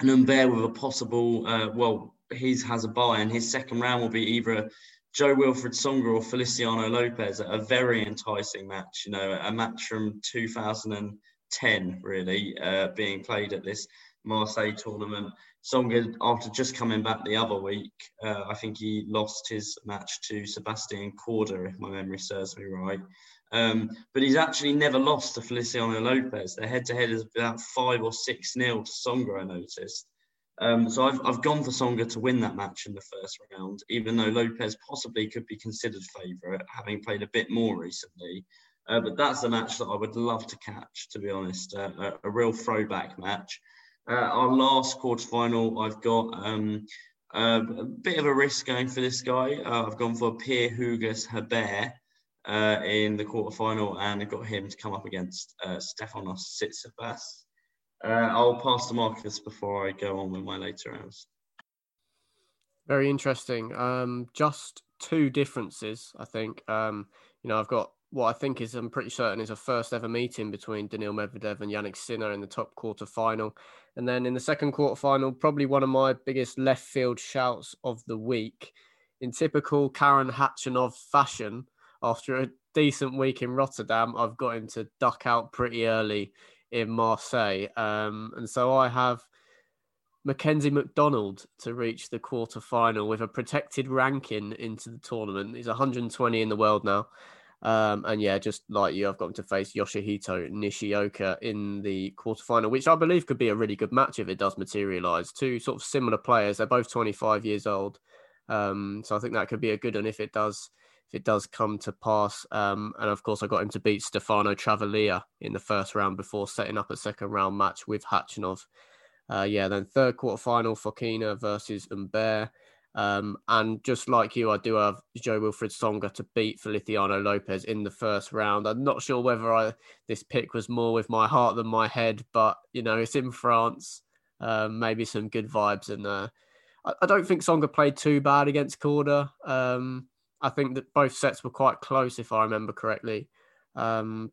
and Humbert with a possible, uh, well, he's has a bye, and his second round will be either Jo-Wilfried Tsonga or Feliciano Lopez. A very enticing match, you know, a match from 2010, really, uh, being played at this Marseille tournament. Tsonga, after just coming back the other week, uh, I think he lost his match to Sebastian Korda, if my memory serves me right. Um, but he's actually never lost to Feliciano Lopez. Their head-to-head is about five or six nil to Tsonga, I noticed. Um, so I've, I've gone for Tsonga to win that match in the first round, even though Lopez possibly could be considered favourite, having played a bit more recently. Uh, but that's the match that I would love to catch, to be honest, uh, a, a, real throwback match. Uh, our last quarterfinal, I've got um, a bit of a risk going for this guy. Uh, I've gone for Pierre Hugues Herbert uh, in the quarterfinal, and I've got him to come up against uh, Stefanos Tsitsipas. Uh, I'll pass to Marcus before I go on with my later rounds. Very interesting. Um, just two differences, I think. Um, you know, I've got what I think is I'm pretty certain is a first ever meeting between Daniil Medvedev and Jannik Sinner in the top quarter final. And then in the second quarter final, probably one of my biggest left field shouts of the week. In typical Karen Khachanov fashion, after a decent week in Rotterdam, I've got him to duck out pretty early in Marseille. Um, and so I have Mackenzie McDonald to reach the quarter final with a protected ranking into the tournament. He's 120 in the world now. Um, and yeah, just like you, I've got to face Yoshihito Nishioka in the quarterfinal, which I believe could be a really good match if it does materialize. Two sort of similar players. They're both 25 years old. Um, so I think that could be a good one if it does if it does come to pass. Um, and of course, I got him to beat Stefano Travaglia in the first round before setting up a second round match with Khachanov. Uh, yeah, then third quarterfinal, Fokina versus Humbert. Um, and just like you, I do have Jo-Wilfried Tsonga to beat Feliciano Lopez in the first round. I'm not sure whether I this pick was more with my heart than my head, but you know it's in France. Um, maybe some good vibes, and uh, I, I, don't think Tsonga played too bad against Korda. Um, I think that both sets were quite close, if I remember correctly. Um,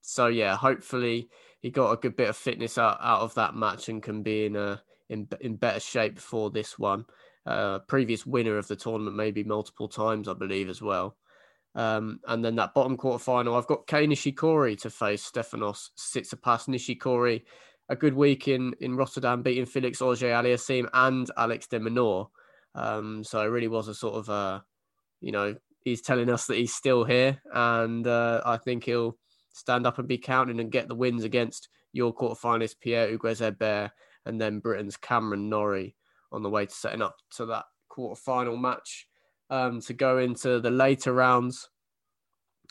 so yeah, hopefully he got a good bit of fitness out, out of that match and can be in a in in better shape for this one. Uh, previous winner of the tournament, maybe multiple times, I believe, as well. Um, and then that bottom quarter final, I've got Kei Nishikori to face Stefanos Tsitsipas Nishikori. A good week in, in Rotterdam, beating Felix Auger-Aliassime and Alex de Minaur. Um, so it really was a sort of a, you know, he's telling us that he's still here, and uh, I think he'll stand up and be counted and get the wins against your quarterfinalist Pierre Hugues Herbert and then Britain's Cameron Norrie on the way to setting up to that quarterfinal match um, to go into the later rounds.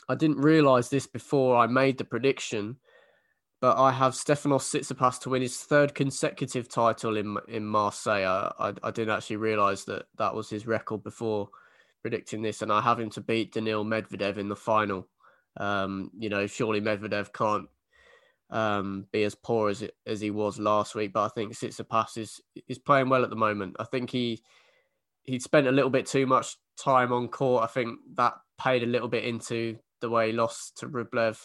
I didn't realize this before I made the prediction, but I have Stefanos Tsitsipas to win his third consecutive title in in Marseille. I, I, I didn't actually realize that that was his record before predicting this, and I have him to beat Daniil Medvedev in the final. Um, you know, surely Medvedev can't um, be as poor as it, as he was last week, but I think Tsitsipas is is playing well at the moment. I think he he spent a little bit too much time on court. I think that paid a little bit into the way he lost to Rublev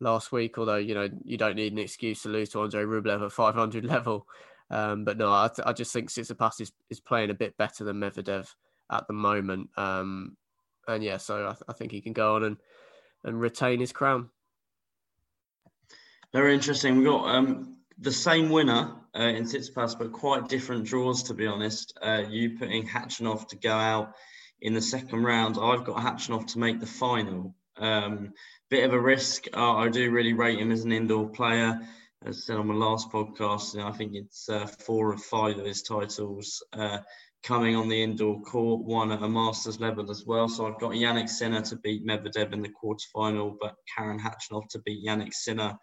last week. Although you know you don't need an excuse to lose to Andre Rublev at 500 level. Um, but no, I, I just think Tsitsipas is, is playing a bit better than Medvedev at the moment. Um, and yeah, so I, th- I, think he can go on and, and retain his crown. Very interesting. We've got um, the same winner uh, in Tsitsipas, but quite different draws, to be honest. Uh, you putting Khachanov to go out in the second round. I've got Khachanov to make the final. Um, bit of a risk. Uh, I do really rate him as an indoor player. As I said on my last podcast, you know, I think it's uh, four of five of his titles uh, coming on the indoor court, one at a Masters level as well. So I've got Jannik Sinner to beat Medvedev in the quarterfinal, but Karen Khachanov to beat Jannik Sinner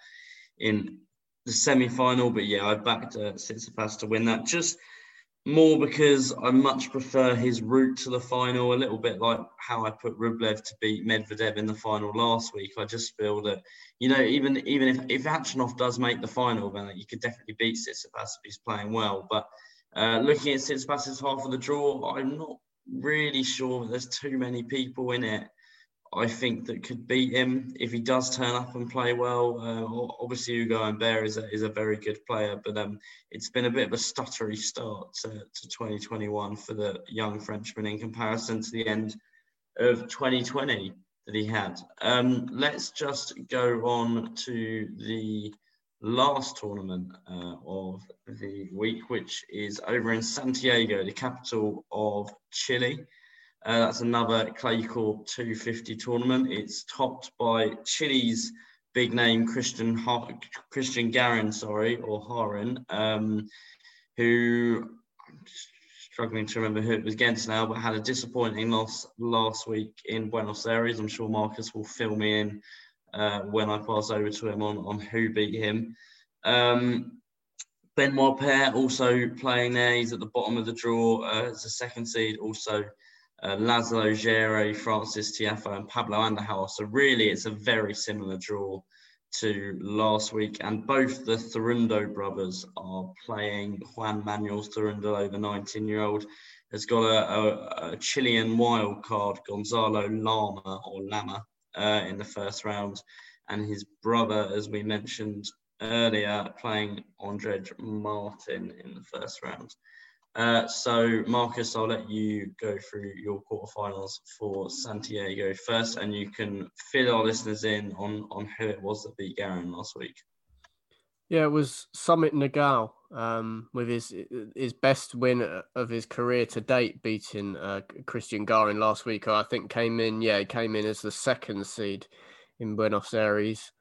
in the semi-final. But yeah, I backed uh, Tsitsipas to win that. Just more because I much prefer his route to the final, a little bit like how I put Rublev to beat Medvedev in the final last week. I just feel that, you know, even even if, if Khachanov does make the final, then you could definitely beat Tsitsipas if he's playing well. But uh, looking at Tsitsipas's half of the draw, I'm not really sure there's too many people in it I think that could beat him if he does turn up and play well. Uh, obviously, Ugo Humbert is a, is a very good player, but um, it's been a bit of a stuttery start to, to 2021 for the young Frenchman in comparison to the end of 2020 that he had. Um, let's just go on to the last tournament uh, of the week, which is over in Santiago, the capital of Chile. Uh, that's another clay court 250 tournament. It's topped by Chile's big name Cristian Cristian Garin, sorry, or Harin, um, who I'm struggling to remember who it was against now, but had a disappointing loss last week in Buenos Aires. I'm sure Marcus will fill me in uh, when I pass over to him on, on who beat him. Um, Benoit Paire also playing there. He's at the bottom of the draw uh, as a second seed, also uh, Laszlo Djere, Frances Tiafoe, and Pablo Andújar. So really, it's a very similar draw to last week, and both the Cerundo brothers are playing. Juan Manuel Cerundo, the 19-year-old, has got a, a, a, Chilean wild card, Gonzalo Lama or Lama, uh, in the first round, and his brother, as we mentioned earlier, playing Andrej Martin in the first round. Uh, so, Marcus, I'll let you go through your quarterfinals for Santiago first, and you can fill our listeners in on, on who it was that beat Garin last week. Yeah, it was Sumit Nagal um, with his his best win of his career to date, beating uh, Cristian Garin last week. I think came in, yeah, he came in as the second seed in Buenos Aires.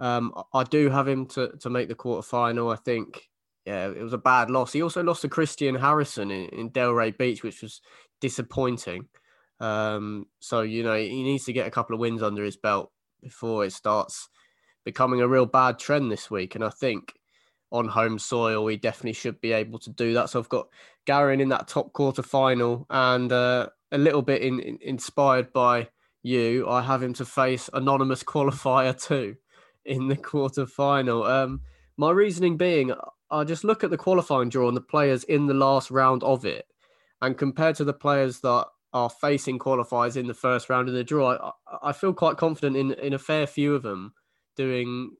Um, I do have him to, to make the quarterfinal. I think yeah, it was a bad loss. He also lost to Christian Harrison in, in Delray Beach, which was disappointing. Um, so you know he needs to get a couple of wins under his belt before it starts becoming a real bad trend this week. And I think on home soil, we definitely should be able to do that. So I've got Garin in that top quarter final, and uh, a little bit in, in, inspired by you, I have him to face anonymous qualifier two in the quarter final. Um, my reasoning being, I just look at the qualifying draw and the players in the last round of it, and compared to the players that are facing qualifiers in the first round of the draw, I, I feel quite confident in in a fair few of them doing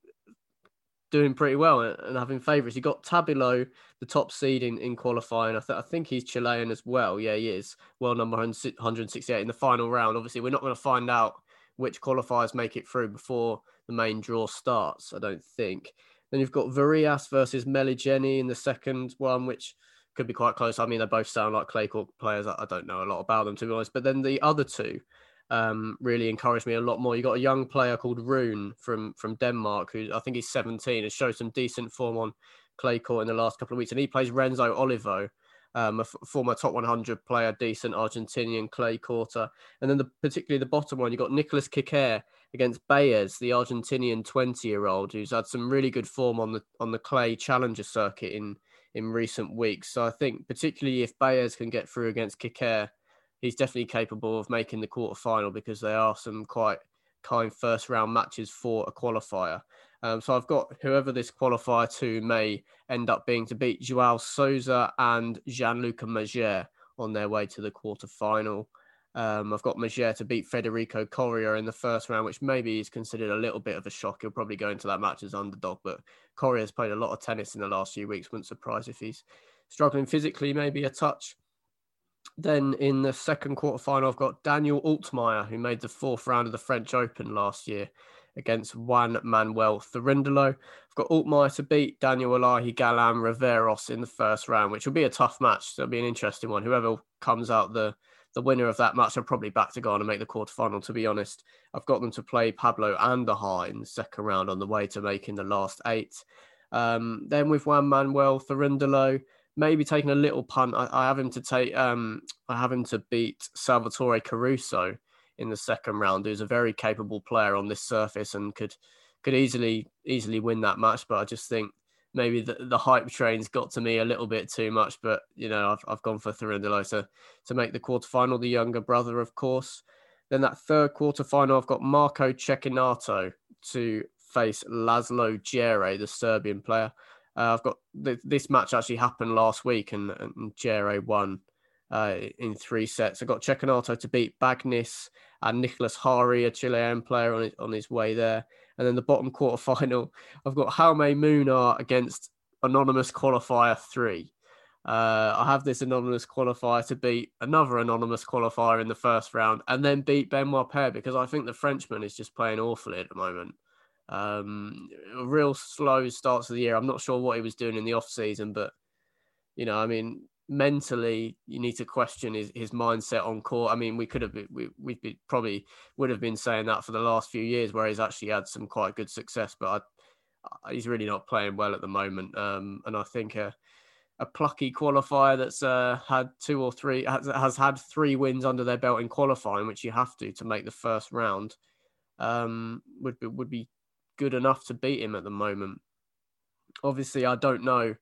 doing pretty well and having favourites. You got Tabilo, the top seed in, in qualifying. I, th- I think he's Chilean as well. Yeah, he is. Well, number 168 in the final round. Obviously, we're not going to find out which qualifiers make it through before the main draw starts, I don't think. Then you've got Varillas versus Meligeni in the second one, which could be quite close. I mean, they both sound like clay court players. I don't know a lot about them, to be honest. But then the other two um, really encouraged me a lot more. You got a young player called Rune from from Denmark, who I think he's 17, has showed some decent form on clay court in the last couple of weeks, and he plays Renzo Olivo. Um, a f- former top 100 player, decent Argentinian clay quarter. And then the particularly the bottom one, you got Nicholas Kicker against Baez, the Argentinian 20 year old who's had some really good form on the on the clay challenger circuit in in recent weeks. So I think particularly if Baez can get through against Kicker, he's definitely capable of making the quarter final because there are some quite kind first round matches for a qualifier. Um, so I've got whoever this qualifier to may end up being to beat Joao Souza and Gianluca Mager on their way to the quarter final. Um, I've got Mager to beat Federico Coria in the first round, which maybe is considered a little bit of a shock. He'll probably go into that match as underdog, but Coria's played a lot of tennis in the last few weeks. Wouldn't surprise if he's struggling physically, maybe a touch. Then in the second quarter final, I've got Daniel Altmaier, who made the fourth round of the French Open last year against Juan Manuel Cerundolo. I've got Altmaier to beat Daniel Elahi Galan Riveros in the first round, which will be a tough match. So it'll be an interesting one. Whoever comes out the the winner of that match are probably back to go and make the quarterfinal. To be honest, I've got them to play Pablo Andújar in the second round on the way to making the last eight. Um, then with Juan Manuel Cerundolo, maybe taking a little punt. I, I have him to take. Um, I have him to beat Salvatore Caruso in the second round, who's a very capable player on this surface and could could easily easily win that match. But I just think maybe the, the hype train's got to me a little bit too much. But you know, I've I've gone for Cerundolo to to make the quarterfinal. The younger brother, of course. Then that third quarterfinal, I've got Marco Cecchinato to face Laslo Djere, the Serbian player. Uh, I've got th- this match actually happened last week, and, and Djere won uh, in three sets. I got Cecchinato to beat Bagnis and Nicholas Jarry, a Chilean player, on his, on his way there. And then the bottom quarter final, I've got Jaume Munar against Anonymous Qualifier 3. Uh, I have this anonymous qualifier to beat another anonymous qualifier in the first round and then beat Benoit Paire because I think the Frenchman is just playing awfully at the moment. Um, real slow starts of the year. I'm not sure what he was doing in the off season, but you know, I mean, mentally, you need to question his, his mindset on court. I mean, we could have been, we we be, probably would have been saying that for the last few years, where he's actually had some quite good success, but I, he's really not playing well at the moment. Um, and I think a, a plucky qualifier that's uh, had two or three has, has had three wins under their belt in qualifying, which you have to to make the first round, um, would be would be good enough to beat him at the moment. Obviously, I don't know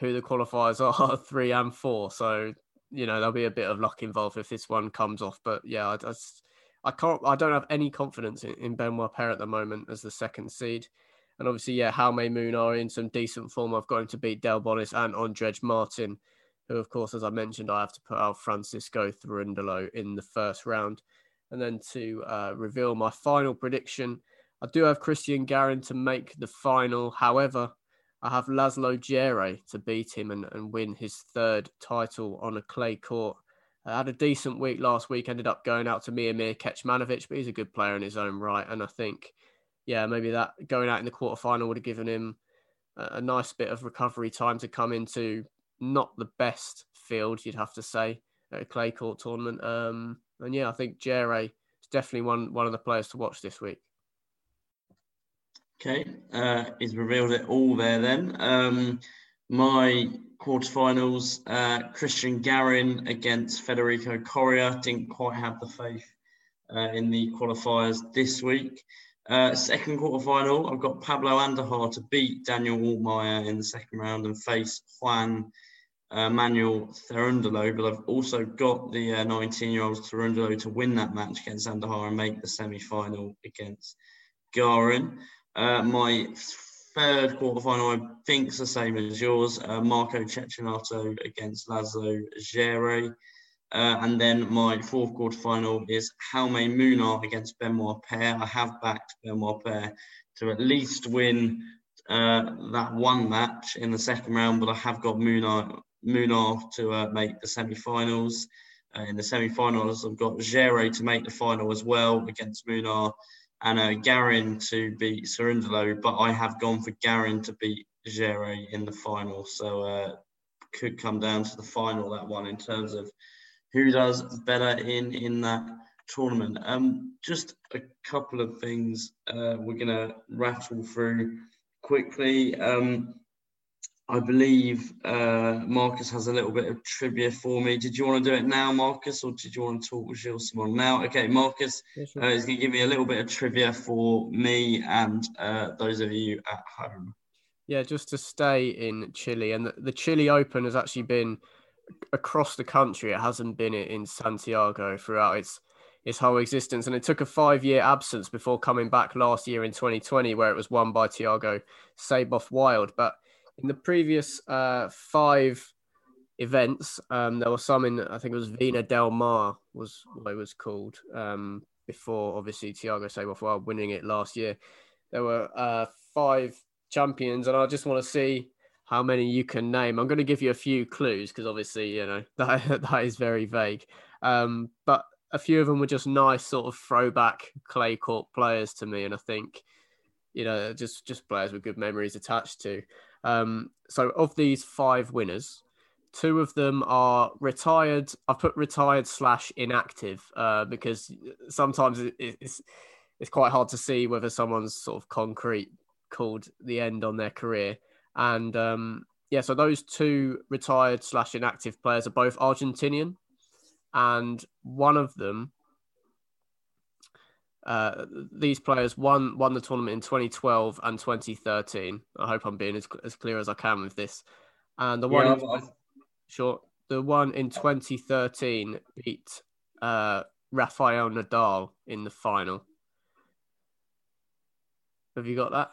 who the qualifiers are three and four, so you know there'll be a bit of luck involved if this one comes off. But yeah, I, I, I can't, I don't have any confidence in, in Benoit at the moment as the second seed. And obviously, yeah, Jaume Munar in some decent form. I've got him to beat Delbonis and Ondrej Martin, who, of course, as I mentioned, I have to put out Francisco Cerundolo in the first round. And then to uh, reveal my final prediction, I do have Cristian Garin to make the final. However, I have Laslo Djere to beat him and, and win his third title on a clay court. I had a decent week last week, ended up going out to Miomir Kecmanovic, but he's a good player in his own right. And I think, yeah, maybe that going out in the quarterfinal would have given him a, a nice bit of recovery time to come into not the best field, you'd have to say, at a clay court tournament. Um, and yeah, I think Djere is definitely one, one of the players to watch this week. Okay, uh, he's revealed it all there then. Um, my quarterfinals, uh, Cristian Garin against Federico Coria. Didn't quite have the faith uh, in the qualifiers this week. Uh, second quarterfinal, I've got Pablo Andújar to beat Daniel Altmaier in the second round and face Juan uh, Manuel Cerundolo. But I've also got the 19-year-old uh, Cerundolo to win that match against Andújar and make the semi-final against Garin. Uh, my third quarterfinal, I think, is the same as yours. Uh, Marco Cecchinato against Laslo Djere. Uh, and then my fourth quarterfinal is Jaume Munar against Benoit Paire. I have backed Benoit Paire to at least win uh, that one match in the second round, but I have got Munar, Munar to uh, make the semi-finals. Uh, in the semi-finals, I've got Djere to make the final as well against Munar and uh, Garin to beat Cerundolo, but I have gone for Garin to beat Djere in the final. So uh, could come down to the final that one in terms of who does better in in that tournament. Um, just a couple of things uh, we're gonna rattle through quickly. Um, I believe uh, Marcus has a little bit of trivia for me. Did you want to do it now, Marcus, or did you want to talk with Gilles Simon now? Okay, Marcus uh, is going to give me a little bit of trivia for me and uh, those of you at home. Yeah, just to stay in Chile, and the, the Chile Open has actually been across the country. It hasn't been in Santiago throughout its its whole existence, and it took a five year absence before coming back last year in 2020, where it was won by Thiago Seyboth Wild, but in the previous uh, five events, um, there were some in I think it was Vina Del Mar was what it was called um, before obviously Seyboth Wild winning it last year. There were uh, five champions, and I just want to see how many you can name. I'm going to give you a few clues because obviously you know that that is very vague, um, but a few of them were just nice sort of throwback clay court players to me, and I think you know just just players with good memories attached to. Um, so of these five winners, two of them are retired. I've put retired slash inactive uh, because sometimes it's it's quite hard to see whether someone's sort of concrete called the end on their career. And um, yeah, so those two retired slash inactive players are both Argentinian, and one of them Uh, these players won won the tournament in 2012 and 2013. I hope I'm being as, as clear as I can with this. And the one, yeah, in, sure, the one in 2013 beat uh, Rafael Nadal in the final. Have you got that?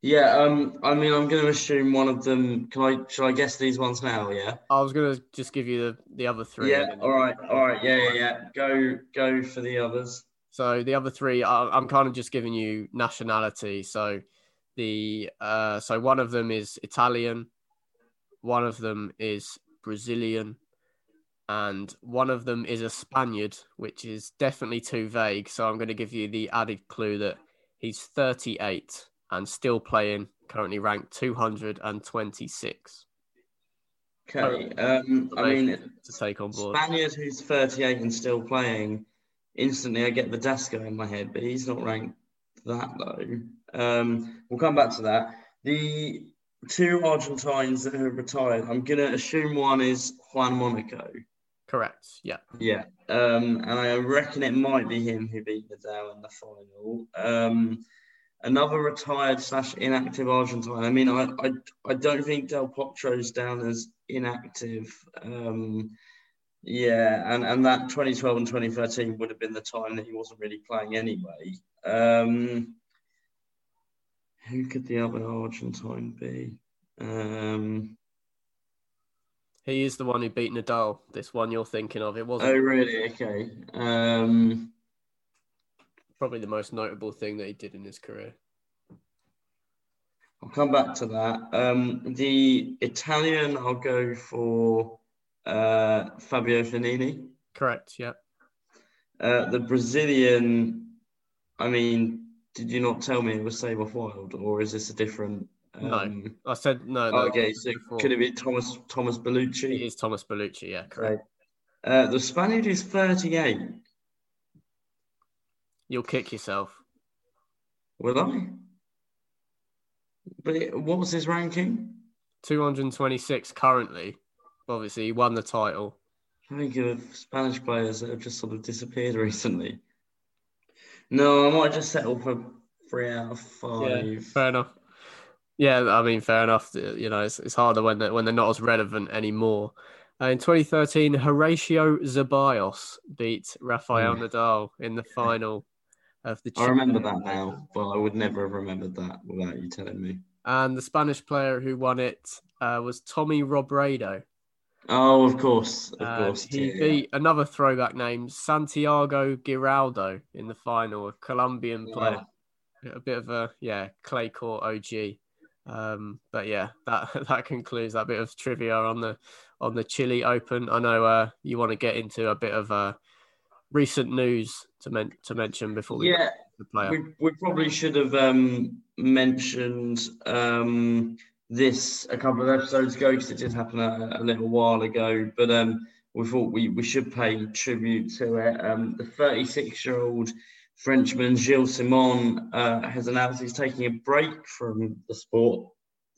Yeah, um, I mean, I'm going to assume one of them. Can I? Should I guess these ones now? Yeah. I was going to just give you the, the other three. Yeah. All right. All right. Yeah. Yeah. Yeah. Go. Go for the others. So the other three, I'm kind of just giving you nationality. So the uh, so one of them is Italian, one of them is Brazilian, and one of them is a Spaniard, which is definitely too vague. So I'm going to give you the added clue that he's 38 and still playing, currently ranked 226. Okay, um, I mean, to take on board Spaniard who's 38 and still playing instantly I get Verdasco in my head, but he's not ranked that low. Um, we'll come back to that. The two Argentines that have retired, I'm going to assume one is Juan Monaco. Correct. Yeah. Yeah. Um, and I reckon it might be him who beat Nadal in the final. Um, another retired slash inactive Argentine. I mean, I, I, I don't think Del Potro's down as inactive. Um, yeah, and, and that 2012 and 2013 would have been the time that he wasn't really playing anyway. Um, who could the other Argentine be? Um, he is the one who beat Nadal. This one you're thinking of, it wasn't. Oh, really? Okay. Um, Probably the most notable thing that he did in his career. I'll come back to that. Um, the Italian, I'll go for uh, Fabio Fognini. Correct. Yeah. Uh, the Brazilian. I mean, did you not tell me it was Seyboth Wild, or is this a different? Um... No, I said no. no okay, so before. could it be Thomas Thomaz Bellucci? It is Thomaz Bellucci. Yeah, correct. Uh, the Spaniard is thirty-eight. You'll kick yourself. Will I? But what was his ranking? 226 currently obviously he won the title. I think of Spanish players that have just sort of disappeared recently. No, I might just settle for three out of five. Yeah, fair enough. Yeah, I mean, fair enough. You know, it's, it's harder when they're, when they're not as relevant anymore. Uh, in 2013, Horacio Zeballos beat Rafael mm. Nadal in the final of the. I remember that now, but I would never have remembered that without you telling me. And the Spanish player who won it uh, was Tommy Robredo. Oh, of course, of course. He yeah, beat another throwback name, Santiago Giraldo, in the final, a Colombian player. Yeah. A bit of a yeah clay court OG. Um, but yeah, that that concludes that bit of trivia on the on the Chile Open. I know uh, you want to get into a bit of uh, recent news to men- to mention before we yeah. the player. We, we probably should have um, mentioned um, this a couple of episodes ago because it did happen a, a, little while ago. But um, we thought we, we should pay tribute to it. Um, the 36 year old Frenchman Gilles Simon uh, has announced he's taking a break from the sport.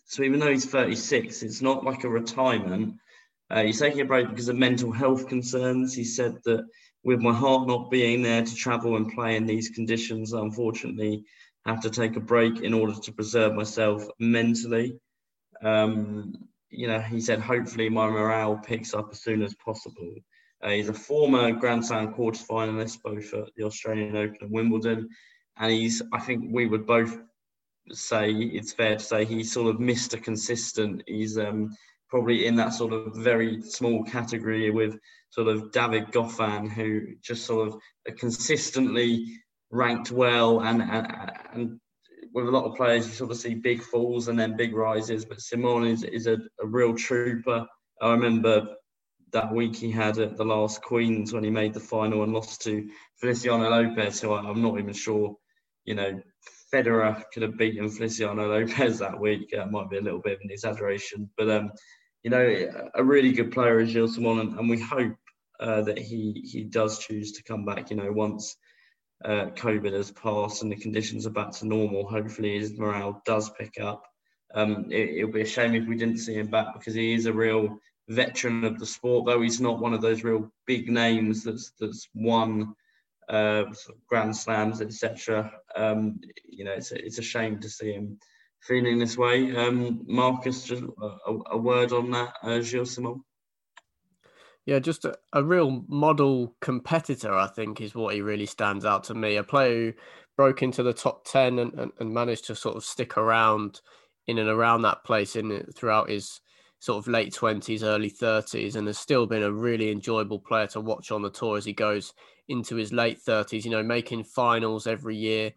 So even though he's 36, it's not like a retirement. Uh, he's taking a break because of mental health concerns. He said that with my heart not being there to travel and play in these conditions, I unfortunately have to take a break in order to preserve myself mentally. Um, you know, he said, hopefully my morale picks up as soon as possible. Uh, he's a former Grand Slam quarter finalist, both at the Australian Open and Wimbledon. And he's, I think we would both say, it's fair to say, he's sort of Mr. Consistent. He's um, probably in that sort of very small category with sort of David Goffin, who just sort of consistently ranked well and, and, and with a lot of players, you sort of see big falls and then big rises. But Simon is, is a, a real trooper. I remember that week he had at the last Queens when he made the final and lost to Feliciano Lopez, who I'm not even sure, you know, Federer could have beaten Feliciano Lopez that week. It might be a little bit of an exaggeration, but um, you know, a really good player is Gilles Simon, and, and we hope uh, that he he does choose to come back. You know, once uh, COVID has passed and the conditions are back to normal, hopefully his morale does pick up. Um, it, will be a shame if we didn't see him back because he is a real veteran of the sport, though he's not one of those real big names that's that's won uh, Grand Slams, etc. Um, you know, it's a, it's a shame to see him feeling this way. Um, Marcus, just a, a, word on that, uh, Gilles Simon. Yeah, just a, a, real model competitor, I think, is what he really stands out to me. A player who broke into the top 10 and, and, and managed to sort of stick around in and around that place in throughout his sort of late 20s, early 30s, and has still been a really enjoyable player to watch on the tour as he goes into his late 30s, you know, making finals every year,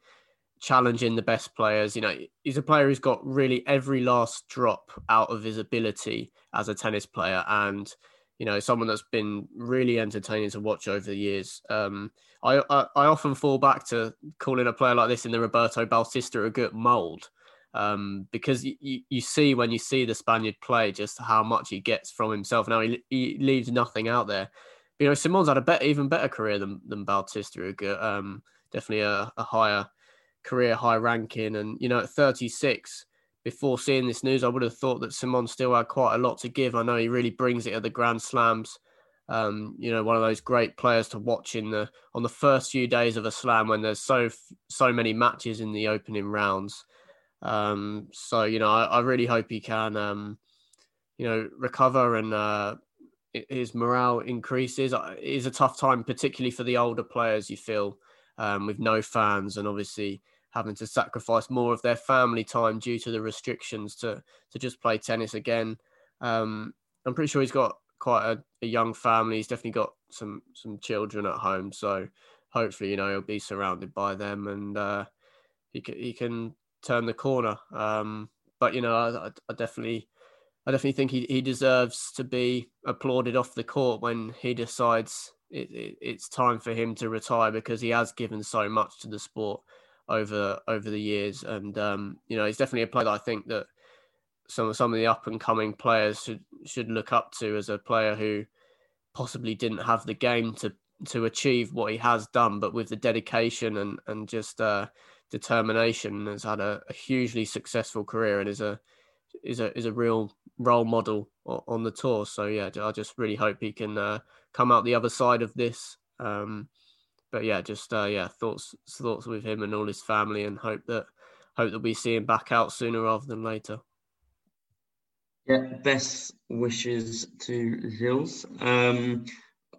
challenging the best players. You know, he's a player who's got really every last drop out of his ability as a tennis player. And, you know, someone that's been really entertaining to watch over the years. Um, I, I, I often fall back to calling a player like this in the Roberto Bautista Agut mold. Um, because you, you, see when you see the Spaniard play just how much he gets from himself. Now he, he leaves nothing out there you know, Simon's had a better, even better career than than Bautista. Um, definitely a, a higher career, high ranking, and you know, at 36, before seeing this news, I would have thought that Simon still had quite a lot to give. I know he really brings it at the Grand Slams. Um, you know, one of those great players to watch in the on the first few days of a slam when there's so so many matches in the opening rounds. Um, so you know, I, I really hope he can, um, you know, recover and uh, his morale increases. It is a tough time, particularly for the older players. You feel um, with no fans and obviously having to sacrifice more of their family time due to the restrictions to to just play tennis again. Um, I'm pretty sure he's got quite a, a, young family. He's definitely got some some children at home, so hopefully you know he'll be surrounded by them and uh, he can he can turn the corner. Um, but you know, I, I definitely I definitely think he, he deserves to be applauded off the court when he decides it, it, it's time for him to retire because he has given so much to the sport over over the years, and um, you know he's definitely a player that I think that some some of the up and coming players should should look up to as a player who possibly didn't have the game to to achieve what he has done, but with the dedication and and just uh, determination, has had a, a hugely successful career and is a is a is a real role model on the tour. So yeah, I just really hope he can uh, come out the other side of this. Um, but yeah, just uh, yeah, thoughts thoughts with him and all his family, and hope that hope that we see him back out sooner rather than later. Yeah, best wishes to Gilles. Um,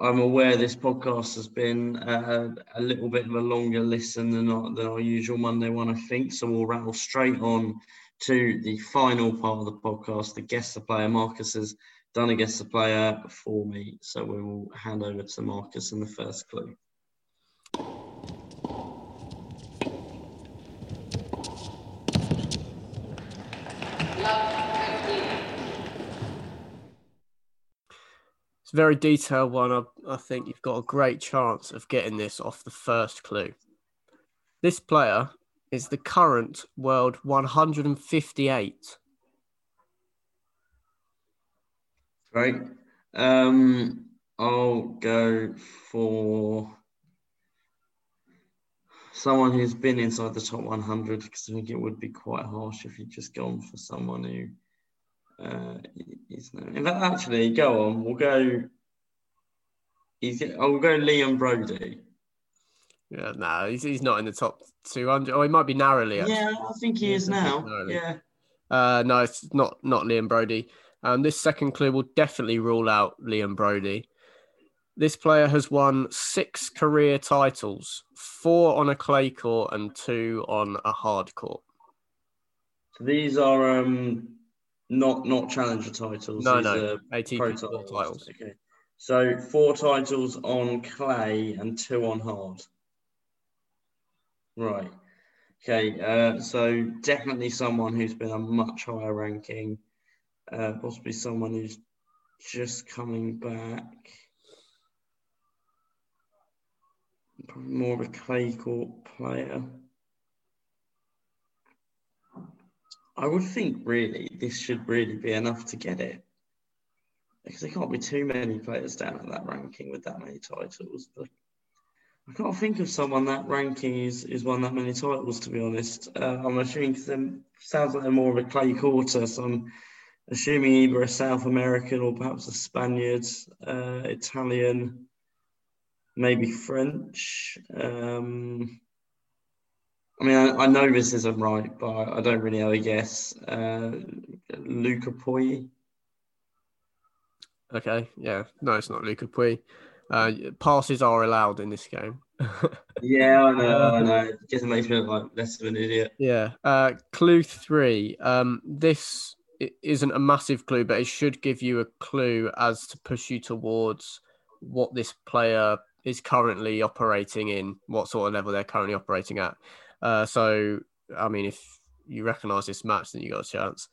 I'm aware this podcast has been uh, a little bit of a longer listen than our, than our usual Monday one, I think. So we'll rattle straight on to the final part of the podcast, the guest supplier. Marcus has done a guest player for me, so we will hand over to Marcus in the first clue. It's a very detailed one. I, I think you've got a great chance of getting this off the first clue. This player is the current world 158. Great. Um, I'll go for someone who's been inside the top 100 because I think it would be quite harsh if you just gone for someone who uh, is. In fact, actually, go on. We'll go. He's. I'll go Leon Broady. Yeah, no, nah, he's, he's not in the top 200. Oh, he might be narrowly. Actually. Yeah, I think he is now. Yeah. Uh, no, it's not not Liam Broady. Um, this second clue will definitely rule out Liam Broady. This player has won six career titles, four on a clay court and two on a hard court. So these are um, not not challenger titles. No, no, ATP titles. titles. Okay. So four titles on clay and two on hard. Right. Okay. Uh, so definitely someone who's been a much higher ranking. Uh, possibly someone who's just coming back. Probably more of a clay court player. I would think really this should really be enough to get it. Because there can't be too many players down at that ranking with that many titles. But I can't think of someone that ranking is, is won that many titles, to be honest. Uh, I'm assuming because sounds like they're more of a clay quarter, so I'm assuming either a South American or perhaps a Spaniard, uh, Italian. maybe French. Um, I mean, I, I, know this isn't right, but I, don't really have a guess. Uh, Luca Pouille. Okay, yeah, no, it's not Luca Pouille. Uh, passes are allowed in this game. yeah, I know, I know. It just makes me look like less of an idiot. Yeah. Uh, clue three. Um, this isn't a massive clue, but it should give you a clue as to push you towards what this player is currently operating in, what sort of level they're currently operating at. Uh, so, I mean, if you recognise this match, then you got a chance.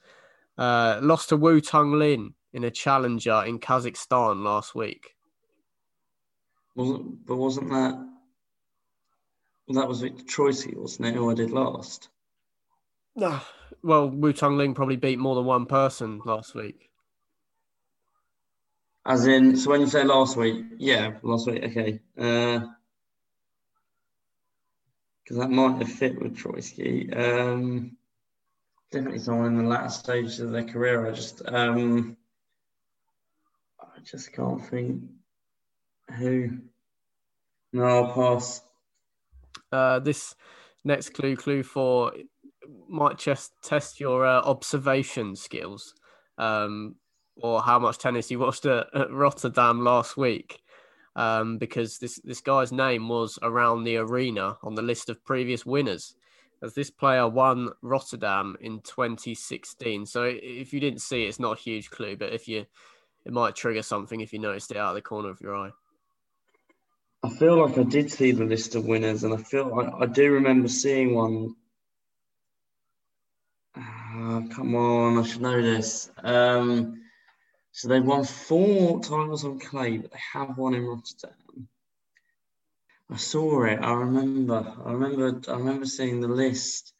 Uh, lost to Wu Tung Lin in a challenger in Kazakhstan last week. Wasn't, but wasn't that that was Troicki, wasn't it? Who I did last? No, well, Wu Tung Lin probably beat more than one person last week. As in, so when you say last week, yeah, last week, okay. Because that might have fit with Troicki. Um, definitely someone in the latter stages of their career. I just, um, I just can't think who. No, I'll pass. Uh, this next clue, clue four, might just test your uh, observation skills. Um, or how much tennis you watched at, at Rotterdam last week, um, because this this guy's name was around the arena on the list of previous winners, as this player won Rotterdam in 2016. So if you didn't see it, it's not a huge clue, but if you, it might trigger something if you noticed it out of the corner of your eye. I feel like I did see the list of winners, and I feel I, I do remember seeing one. Uh, come on, I should know this. Um, so they've won four titles on clay, but they have one in Rotterdam. I saw it. I remember. I remember. I remember seeing the list.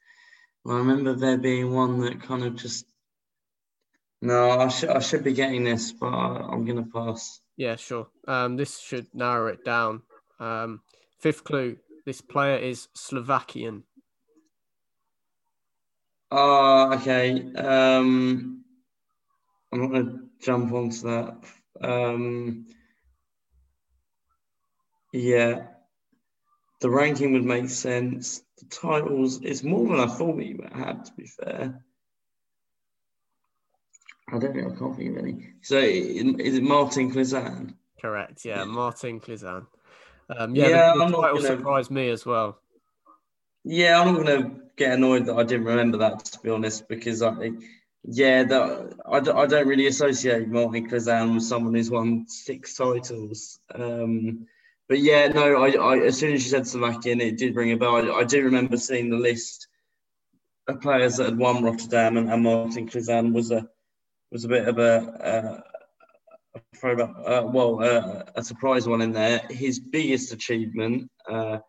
I remember there being one that kind of just. No, I should. I should be getting this, but I, am going to pass. Yeah, sure. Um, this should narrow it down. Um, fifth clue: This player is Slovakian. Oh, okay. Um, I'm not going to jump onto that. Um, yeah, the ranking would make sense. The titles, it's more than I thought we had, to be fair. I don't know, I can't think of any. So is it Martin Klizan? Correct, yeah. Martin Klizan. Um, yeah, yeah, the, the title gonna, surprised me as well. Yeah, I'm not going to get annoyed that I didn't remember that, to be honest, because I yeah, that, I, I don't really associate Martin Klizan with someone who's won six titles. Um, but yeah, no, I, I, as soon as you said Slovakian, it did ring a bell. I, I, do remember seeing the list of players that had won Rotterdam, and, and Martin Klizan was a was a bit of a, a, a throwback, uh, well, uh, a surprise one in there. His biggest achievement. Uh,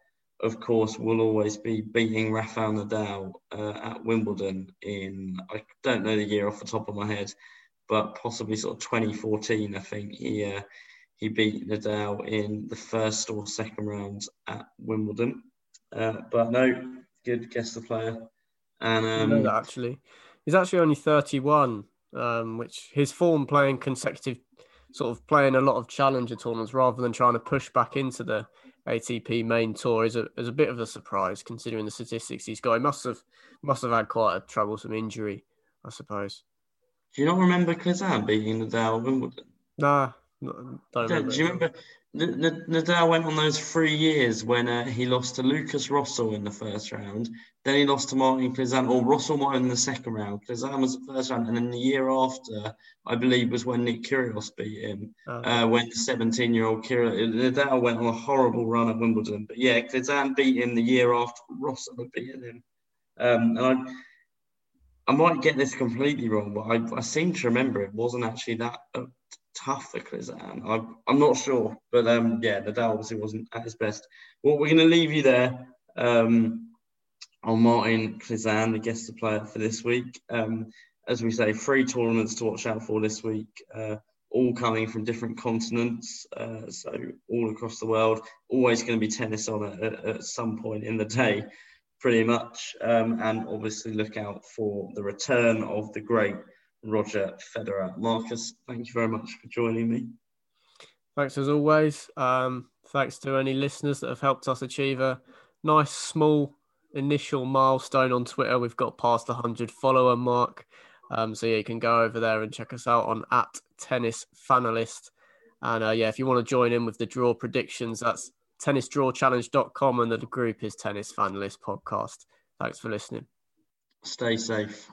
of course, will always be beating Rafael Nadal uh, at Wimbledon in, I don't know the year off the top of my head, but possibly sort of 2014, I think he uh, he beat Nadal in the first or second round at Wimbledon. Uh, but no, good guess the player. And um, that actually, he's actually only 31, um, which his form playing consecutive, sort of playing a lot of challenger tournaments rather than trying to push back into the ATP main tour is a is a bit of a surprise considering the statistics he's got. He must have must have had quite a troublesome injury, I suppose. Do you not remember Klizan beating Nadal Wimbledon? Nah, don't. Do you remember Nadal went on those three years when uh, he lost to Lucas Rosol in the first round, then he lost to Martin Klizan, or Rosol won in the second round. Klizan was the first round, and then the year after, I believe, was when Nick Kyrgios beat him. Oh. Uh, when the 17-year-old Kyrgios, Nadal went on a horrible run at Wimbledon. But yeah, Klizan beat him the year after Rosol had beaten him. Um, and I, I might get this completely wrong, but I, I seem to remember it wasn't actually that uh, tough for Klizan. I'm, I'm not sure, but um, yeah, Nadal obviously wasn't at his best. Well, we're going to leave you there um, on Martin Klizan, the guest player for this week. Um, as we say, three tournaments to watch out for this week, uh, all coming from different continents, uh, so all across the world. Always going to be tennis on at, at some point in the day, pretty much. Um, and obviously, look out for the return of the great Roger Federer. Marcus, thank you very much for joining me. Thanks as always. Um, thanks to any listeners that have helped us achieve a nice small initial milestone on Twitter. We've got past the 100 follower mark. Um, so yeah, you can go over there and check us out on at tennis fanalist. And uh, yeah, if you want to join in with the draw predictions, that's tennisdrawchallenge.com and the group is Tennis Fanalist Podcast. Thanks for listening. Stay safe.